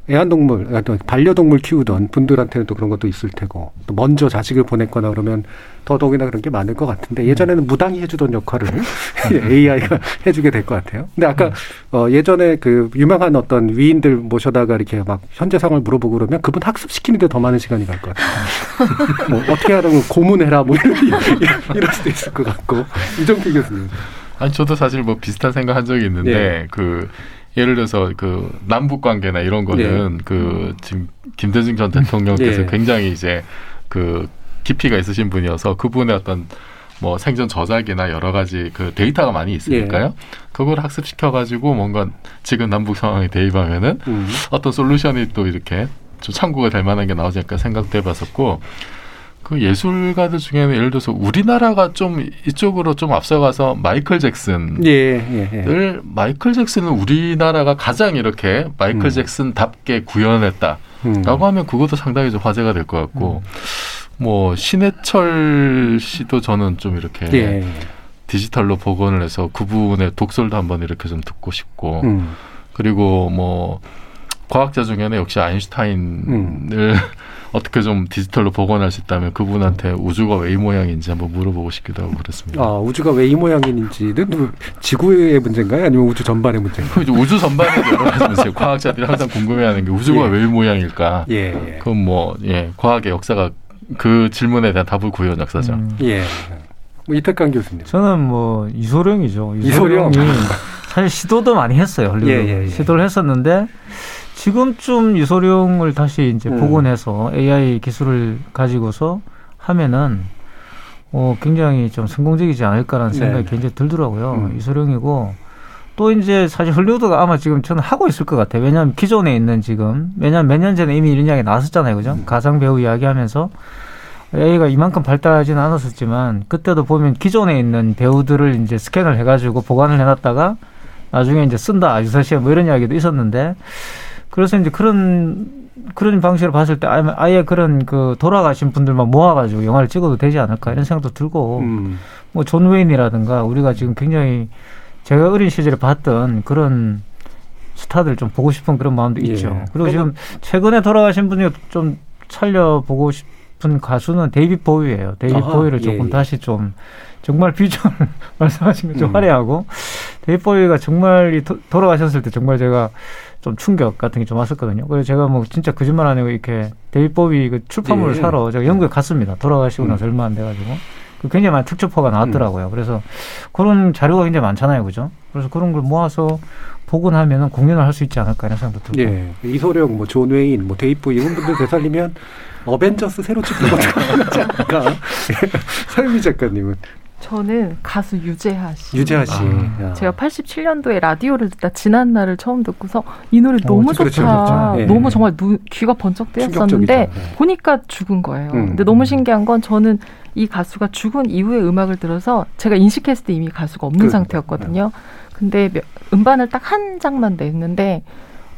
애완동물, 아, 또 반려동물 키우던 분들한테는 또 그런 것도 있을 테고 또 먼저 자식을 보냈거나 그러면 더더욱이나 그런 게 많을 것 같은데 예전에는 무당이 해주던 역할을 AI가 해주게 될 것 같아요. 근데 아까 어, 예전에 그 유명한 어떤 위인들 모셔다가 이렇게 막 현재 상을 물어보고 그러면 그분 학습시키는데 더 많은 시간이 갈 것 같아요. 뭐 어떻게 하라고 고문해라 뭐 이런, 이럴 수도 있을 것 같고 이정필 교수님. 아니 저도 사실 뭐 비슷한 생각 한 적이 있는데 예. 그 예를 들어서 그 남북 관계나 이런 거는 그 지금 김대중 전 대통령께서 예. 굉장히 이제 그 깊이가 있으신 분이어서 그분의 어떤 뭐 생전 저작이나 여러 가지 그 데이터가 많이 있으니까요. 그걸 학습시켜 가지고 뭔가 지금 남북 상황에 대입하면은 음. 어떤 솔루션이 또 이렇게 좀 참고가 될 만한 게 나오지 않을까 생각도 해봤었고 그 예술가들 중에는 예를 들어서 우리나라가 좀 이쪽으로 좀 앞서가서 마이클 잭슨 예, 예, 예. 을 마이클 잭슨은 우리나라가 가장 이렇게 마이클 음. 잭슨답게 구현했다라고 음. 하면 그것도 상당히 좀 화제가 될 것 같고 뭐 신해철 씨도 저는 좀 이렇게 예. 디지털로 복원을 해서 그분의 독설도 한번 이렇게 좀 듣고 싶고 음. 그리고 뭐 과학자 중에는 역시 아인슈타인을 어떻게 좀 디지털로 복원할 수 있다면 그분한테 우주가 왜 이 모양인지 한번 물어보고 싶기도 하고 그렇습니다. 아, 우주가 왜 이 모양인지는 뭐 지구의 문제인가요? 아니면 우주 전반의 문제인가요? 그 우주 전반에 여러 가지 문제. 과학자들이 항상 궁금해하는 게 우주가 예. 왜이 모양일까? 예, 예. 그건 뭐 예, 과학의 역사가 그 질문에 대한 답을 구해온 역사죠. 음. 예. 뭐 이태강 교수님. 저는 뭐 이소룡이죠. 이소룡. 이소룡이 사실 시도도 많이 했어요. 예, 예, 예. 시도를 했었는데 지금쯤 이소룡을 다시 이제 음. 복원해서 AI 기술을 가지고서 하면은 어 굉장히 좀 성공적이지 않을까라는 네. 생각이 굉장히 들더라고요. 음. 이소룡이고 또 이제 사실 헐리우드가 아마 지금 저는 하고 있을 것 같아요. 왜냐하면 기존에 있는 지금 왜냐하면 몇 년 전에 이미 이런 이야기 나왔었잖아요, 그죠? 가상 배우 이야기하면서 AI가 이만큼 발달하지는 않았었지만 그때도 보면 기존에 있는 배우들을 이제 스캔을 해가지고 보관을 해놨다가 나중에 이제 쓴다 유사시에 뭐 이런 이야기도 있었는데 그래서 이제 그런 그런 방식으로 봤을 때 아예, 아예 그런 그 돌아가신 분들만 모아가지고 영화를 찍어도 되지 않을까 이런 생각도 들고 음. 뭐 존 웨인이라든가 우리가 지금 굉장히 제가 어린 시절에 봤던 그런 스타들 좀 보고 싶은 그런 마음도 예. 있죠. 그리고 지금 최근에 돌아가신 분이 좀 살려보고 싶은 가수는 데이비드 보위예요. 데이비드 보위를 예, 조금 예. 다시 좀 정말 비주얼 말씀하신 것좀 음. 화려하고 데이비드 보위가 정말 이 도- 돌아가셨을 때 정말 제가 좀 충격 같은 게 좀 왔었거든요. 그래서 제가 뭐 진짜 거짓말 안 하고 이렇게 보위 그 출판물을 예. 사러 제가 영국에 갔습니다. 돌아가시고 나서 음. 얼마 안 돼가지고 그 굉장히 많은 특집호가 나왔더라고요. 그래서 그런 자료가 굉장히 많잖아요, 그죠? 그래서 그런 걸 모아서 복원하면은 공연을 할 수 있지 않을까 이런 생각도 들고. 예. 이소룡, 뭐, 존 웨인, 뭐, 데이프 이런 분들 되살리면 어벤져스 새로 찍는 것도 않을까. 서유미 작가님은. 저는 가수 유재하 씨. 유재하 씨. 아. 야. 제가 87년도에 라디오를 듣다 지난 날을 처음 듣고서 이 노래 어, 너무 그렇죠, 좋다. 그렇죠. 예. 너무 정말 눈, 귀가 번쩍 뜨였었는데. 네. 보니까 죽은 거예요. 음. 근데 너무 신기한 건 저는 이 가수가 죽은 이후에 음악을 들어서 제가 인식했을 때 이미 가수가 없는 그, 상태였거든요. 근데 몇- 음반을 딱 한 장만 냈는데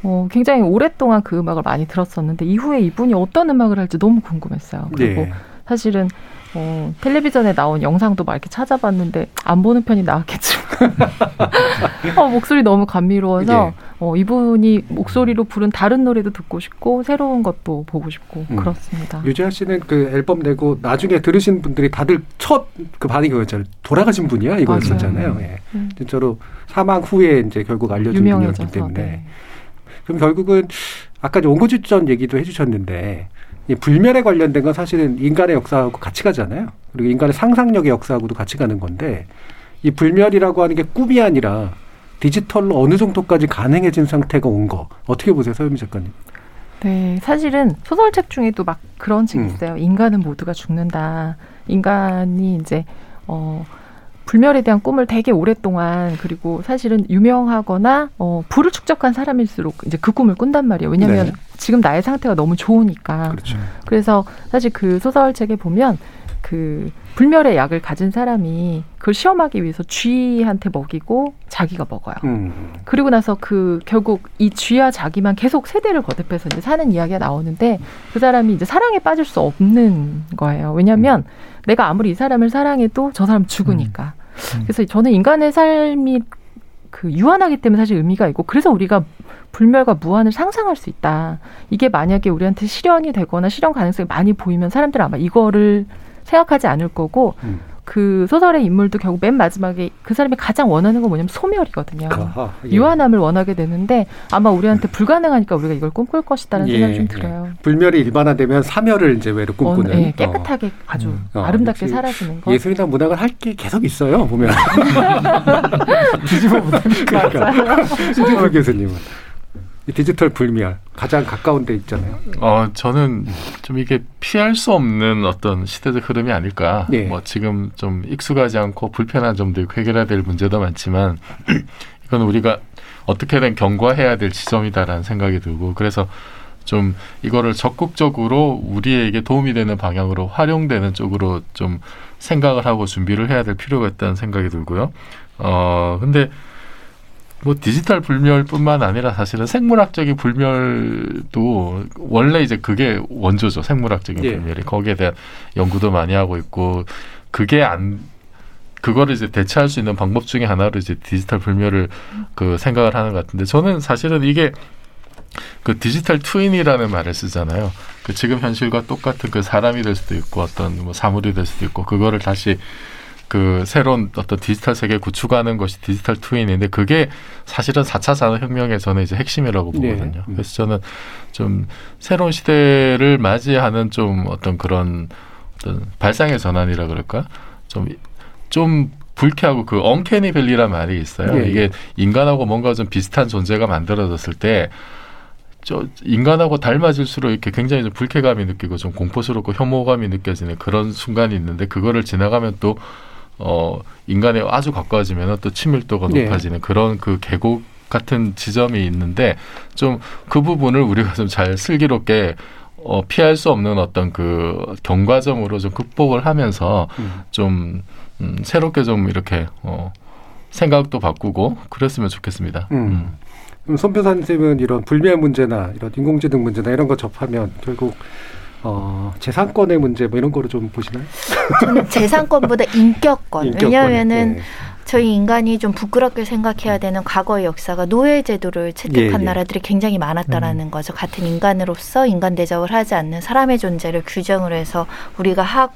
어, 굉장히 오랫동안 그 음악을 많이 들었었는데 이후에 이분이 어떤 음악을 할지 너무 궁금했어요. 그리고 예. 사실은 어, 텔레비전에 나온 영상도 막 이렇게 찾아봤는데 안 보는 편이 나왔겠지만 어, 목소리 너무 감미로워서 예. 어, 이분이 목소리로 부른 다른 노래도 듣고 싶고 새로운 것도 보고 싶고 음. 그렇습니다. 유재하 씨는 그 앨범 내고 나중에 들으신 분들이 다들 첫 그 반응이 그거였잖아요. 돌아가신 분이야 이거였었잖아요. 예. 음. 진짜로 사망 후에 이제 결국 알려진 분이었기 때문에. 네. 그럼 결국은 아까 이제 온고지전 얘기도 해주셨는데 이 불멸에 관련된 건 사실은 인간의 역사하고 같이 가잖아요. 그리고 인간의 상상력의 역사하고도 같이 가는 건데 이 불멸이라고 하는 게 꿈이 아니라 디지털로 어느 정도까지 가능해진 상태가 온 거 어떻게 보세요, 서유미 작가님? 네, 사실은 소설책 중에도 막 그런 책 음. 있어요. 인간은 모두가 죽는다. 인간이 이제 어 불멸에 대한 꿈을 되게 오랫동안 그리고 사실은 유명하거나 어 부를 축적한 사람일수록 이제 그 꿈을 꾼단 말이에요. 왜냐하면 네. 지금 나의 상태가 너무 좋으니까. 그렇죠. 그래서 사실 그 소설책에 보면 그 불멸의 약을 가진 사람이 그걸 시험하기 위해서 쥐한테 먹이고 자기가 먹어요. 음. 그리고 나서 그 결국 이 쥐와 자기만 계속 세대를 거듭해서 이제 사는 이야기가 나오는데 그 사람이 이제 사랑에 빠질 수 없는 거예요. 왜냐하면 내가 아무리 이 사람을 사랑해도 저 사람 죽으니까. 그래서 저는 인간의 삶이 그 유한하기 때문에 사실 의미가 있고 그래서 우리가 불멸과 무한을 상상할 수 있다. 이게 만약에 우리한테 실현이 되거나 실현 가능성이 많이 보이면 사람들은 아마 이거를 생각하지 않을 거고 음. 그 소설의 인물도 결국 맨 마지막에 그 사람이 가장 원하는 건 뭐냐면 소멸이거든요. 아하, 예. 유한함을 원하게 되는데 아마 우리한테 불가능하니까 우리가 이걸 꿈꿀 것이다라는 예, 생각이 좀 예. 들어요. 불멸이 일반화되면 사멸을 이제 외로 꿈꾸는. 어, 예, 깨끗하게 아주 어, 아름답게 역시 사라지는 거. 예술이나 문학은 할 게 계속 있어요 보면. 뒤집어 보니까. 그러니까 신진수 교수님은 이 디지털 불멸 가장 가까운 데 있잖아요. 어, 저는 좀 이게 피할 수 없는 어떤 시대적 흐름이 아닐까. 예. 뭐 지금 좀 익숙하지 않고 불편한 점도 있고 해결해야 될 문제도 많지만 이건 우리가 어떻게든 경과해야 될 지점이다라는 생각이 들고 그래서 좀 이거를 적극적으로 우리에게 도움이 되는 방향으로 활용되는 쪽으로 좀 생각을 하고 준비를 해야 될 필요가 있다는 생각이 들고요. 어, 근데 뭐 디지털 불멸뿐만 아니라 사실은 생물학적인 불멸도 원래 이제 그게 원조죠. 생물학적인 예. 불멸이 거기에 대한 연구도 많이 하고 있고 그게 안 그거를 이제 대체할 수 있는 방법 중에 하나로 이제 디지털 불멸을 그 생각을 하는 것 같은데 저는 사실은 이게 그 디지털 트윈이라는 말을 쓰잖아요. 그 지금 현실과 똑같은 그 사람이 될 수도 있고 어떤 뭐 사물이 될 수도 있고 그거를 다시 그 새로운 어떤 디지털 세계 구축하는 것이 디지털 트윈인데 그게 사실은 4차 산업혁명의 저는 이제 핵심이라고 네. 보거든요. 그래서 저는 좀 새로운 시대를 맞이하는 좀 어떤 그런 어떤 발상의 전환이라 그럴까? 좀, 좀 불쾌하고 그 언캐니 밸리란 말이 있어요. 네. 이게 인간하고 뭔가 좀 비슷한 존재가 만들어졌을 때 저 인간하고 닮아질수록 이렇게 굉장히 좀 불쾌감이 느끼고 좀 공포스럽고 혐오감이 느껴지는 그런 순간이 있는데 그거를 지나가면 또 어, 인간에 아주 가까워지면 또 친밀도가 네. 높아지는 그런 그 계곡 같은 지점이 있는데 좀 그 부분을 우리가 좀 잘 슬기롭게 어, 피할 수 없는 어떤 그 경과점으로 좀 극복을 하면서 좀 음, 새롭게 좀 이렇게 어, 생각도 바꾸고 그랬으면 좋겠습니다. 음. 그럼 손표사 선생님은 이런 불미의 문제나 이런 인공지능 문제나 이런 거 접하면 결국 어, 재산권의 문제 뭐 이런 거를 좀 보시나요? 재산권보다 인격권. 인격권, 왜냐하면은 네. 저희 인간이 좀 부끄럽게 생각해야 되는 과거의 역사가 노예 제도를 채택한 예, 예. 나라들이 굉장히 많았다라는 거죠. 같은 인간으로서 인간 대접을 하지 않는 사람의 존재를 규정을 해서 우리가 하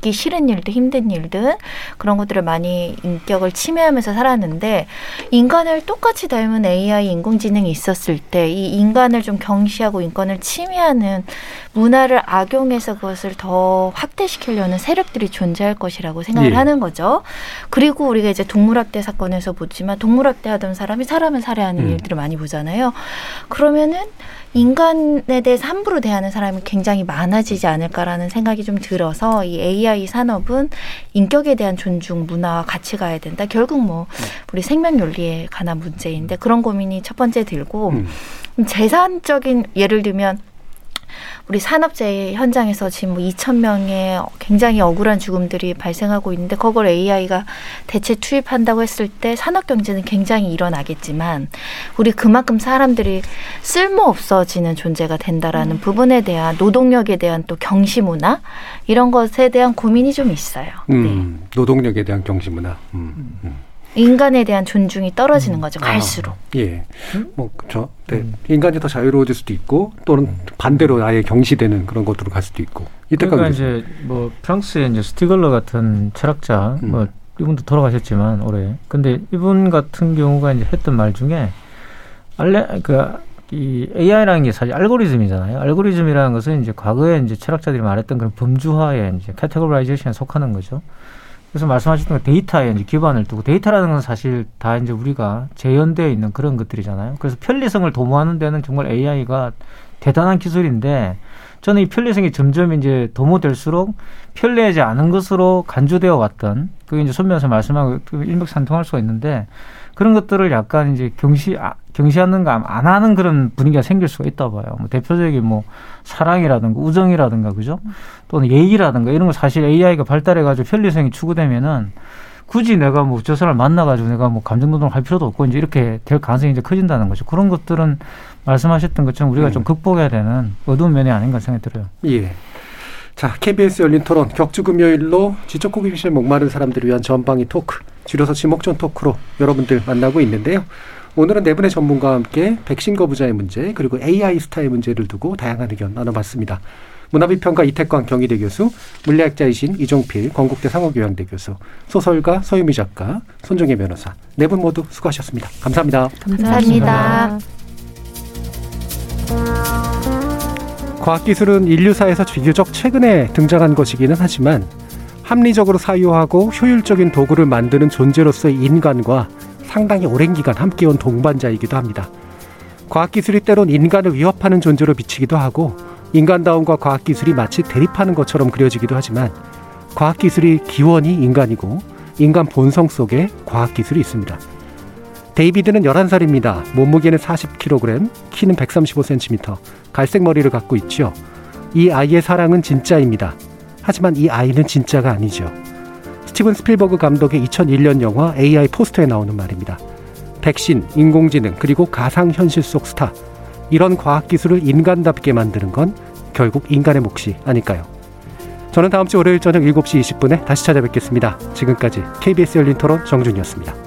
기 싫은 일들, 힘든 일들 그런 것들을 많이 인격을 침해하면서 살았는데 인간을 똑같이 닮은 AI 인공지능이 있었을 때 이 인간을 좀 경시하고 인권을 침해하는 문화를 악용해서 그것을 더 확대시키려는 세력들이 존재할 것이라고 생각을 예. 하는 거죠. 그리고 우리가 이제 동물학대 사건에서 보지만 동물학대 하던 사람이 사람을 살해하는 음. 일들을 많이 보잖아요. 그러면은 인간에 대해서 함부로 대하는 사람이 굉장히 많아지지 않을까라는 생각이 좀 들어서 이 AI 산업은 인격에 대한 존중, 문화와 같이 가야 된다. 결국 뭐 우리 생명 윤리에 관한 문제인데 그런 고민이 첫 번째 들고 음. 재산적인 예를 들면 우리 산업재해 현장에서 지금 뭐 2천 명의 굉장히 억울한 죽음들이 발생하고 있는데 그걸 AI가 대체 투입한다고 했을 때 산업 경제는 굉장히 일어나겠지만 우리 그만큼 사람들이 쓸모 없어지는 존재가 된다라는 부분에 대한 노동력에 대한 또 경시 문화 이런 것에 대한 고민이 좀 있어요. 음, 노동력에 대한 경시 문화. 음, 음. 인간에 대한 존중이 떨어지는 거죠. 갈수록. 예. 뭐, 그죠. 네. 인간이 더 자유로워질 수도 있고, 또는 반대로 아예 경시되는 그런 것으로 갈 수도 있고. 이때까지. 그러니까 이제 뭐 프랑스의 이제 스티글러 같은 철학자 음. 뭐 이분도 돌아가셨지만 올해 근데 이분 같은 경우가 이제 했던 말 중에 알레 그이 AI라는 게 사실 알고리즘이잖아요. 알고리즘이라는 것은 이제 과거에 이제 철학자들이 말했던 그런 범주화에 이제 categorization에 속하는 거죠. 그래서 말씀하셨던 그 데이터에 이제 기반을 두고 데이터라는 건 사실 다 이제 우리가 재현되어 있는 그런 것들이잖아요. 그래서 편리성을 도모하는 데는 정말 AI가 대단한 기술인데 저는 이 편리성이 점점 이제 도모될수록 편리하지 않은 것으로 간주되어 왔던 그게 이제 손면서 말씀하고 그 일맥상통할 수가 있는데 그런 것들을 약간 이제 경시 아, 경시하는가 안 하는 그런 분위기가 생길 수가 있다 봐요. 뭐 대표적인 뭐 사랑이라든가 우정이라든가 그죠? 또는 예의라든가 이런 거 사실 AI가 발달해 가지고 편리성이 추구되면은 굳이 내가 뭐 저 사람을 만나가지고 내가 뭐 감정 노동을 할 필요도 없고 이제 이렇게 될 가능성이 이제 커진다는 거죠. 그런 것들은 말씀하셨던 것처럼 우리가 음. 좀 극복해야 되는 어두운 면이 아닌가 생각이 들어요. 예. 자, KBS 열린 토론 격주 금요일로 지적 호기심에 목마른 사람들을 위한 전방위 토크, 줄여서 지목전 토크로 여러분들 만나고 있는데요. 오늘은 네 분의 전문가와 함께 백신 거부자의 문제 그리고 AI 스타의 문제를 두고 다양한 의견 나눠봤습니다. 문화비평가 이태광 경희대 교수, 물리학자이신 이종필 건국대 상호교양대 교수, 소설가 서유미 작가, 손정혜 변호사 네 분 모두 수고하셨습니다. 감사합니다. 감사합니다. 과학기술은 인류사에서 비교적 최근에 등장한 것이기는 하지만 합리적으로 사유하고 효율적인 도구를 만드는 존재로서의 인간과 상당히 오랜 기간 함께온 동반자이기도 합니다. 과학기술이 때론 인간을 위협하는 존재로 비치기도 하고 인간다움과 과학기술이 마치 대립하는 것처럼 그려지기도 하지만 과학기술이 기원이 인간이고 인간 본성 속에 과학기술이 있습니다. 데이비드는 11살입니다. 몸무게는 40kg, 키는 135cm, 갈색 머리를 갖고 있죠. 이 아이의 사랑은 진짜입니다. 하지만 이 아이는 진짜가 아니죠. 스티븐 스필버그 감독의 2001년 영화 AI 포스터에 나오는 말입니다. 백신, 인공지능, 그리고 가상현실 속 스타. 이런 과학기술을 인간답게 만드는 건 결국 인간의 몫이 아닐까요? 저는 다음 주 월요일 저녁 7시 20분에 다시 찾아뵙겠습니다. 지금까지 KBS 열린 토론 정준이었습니다.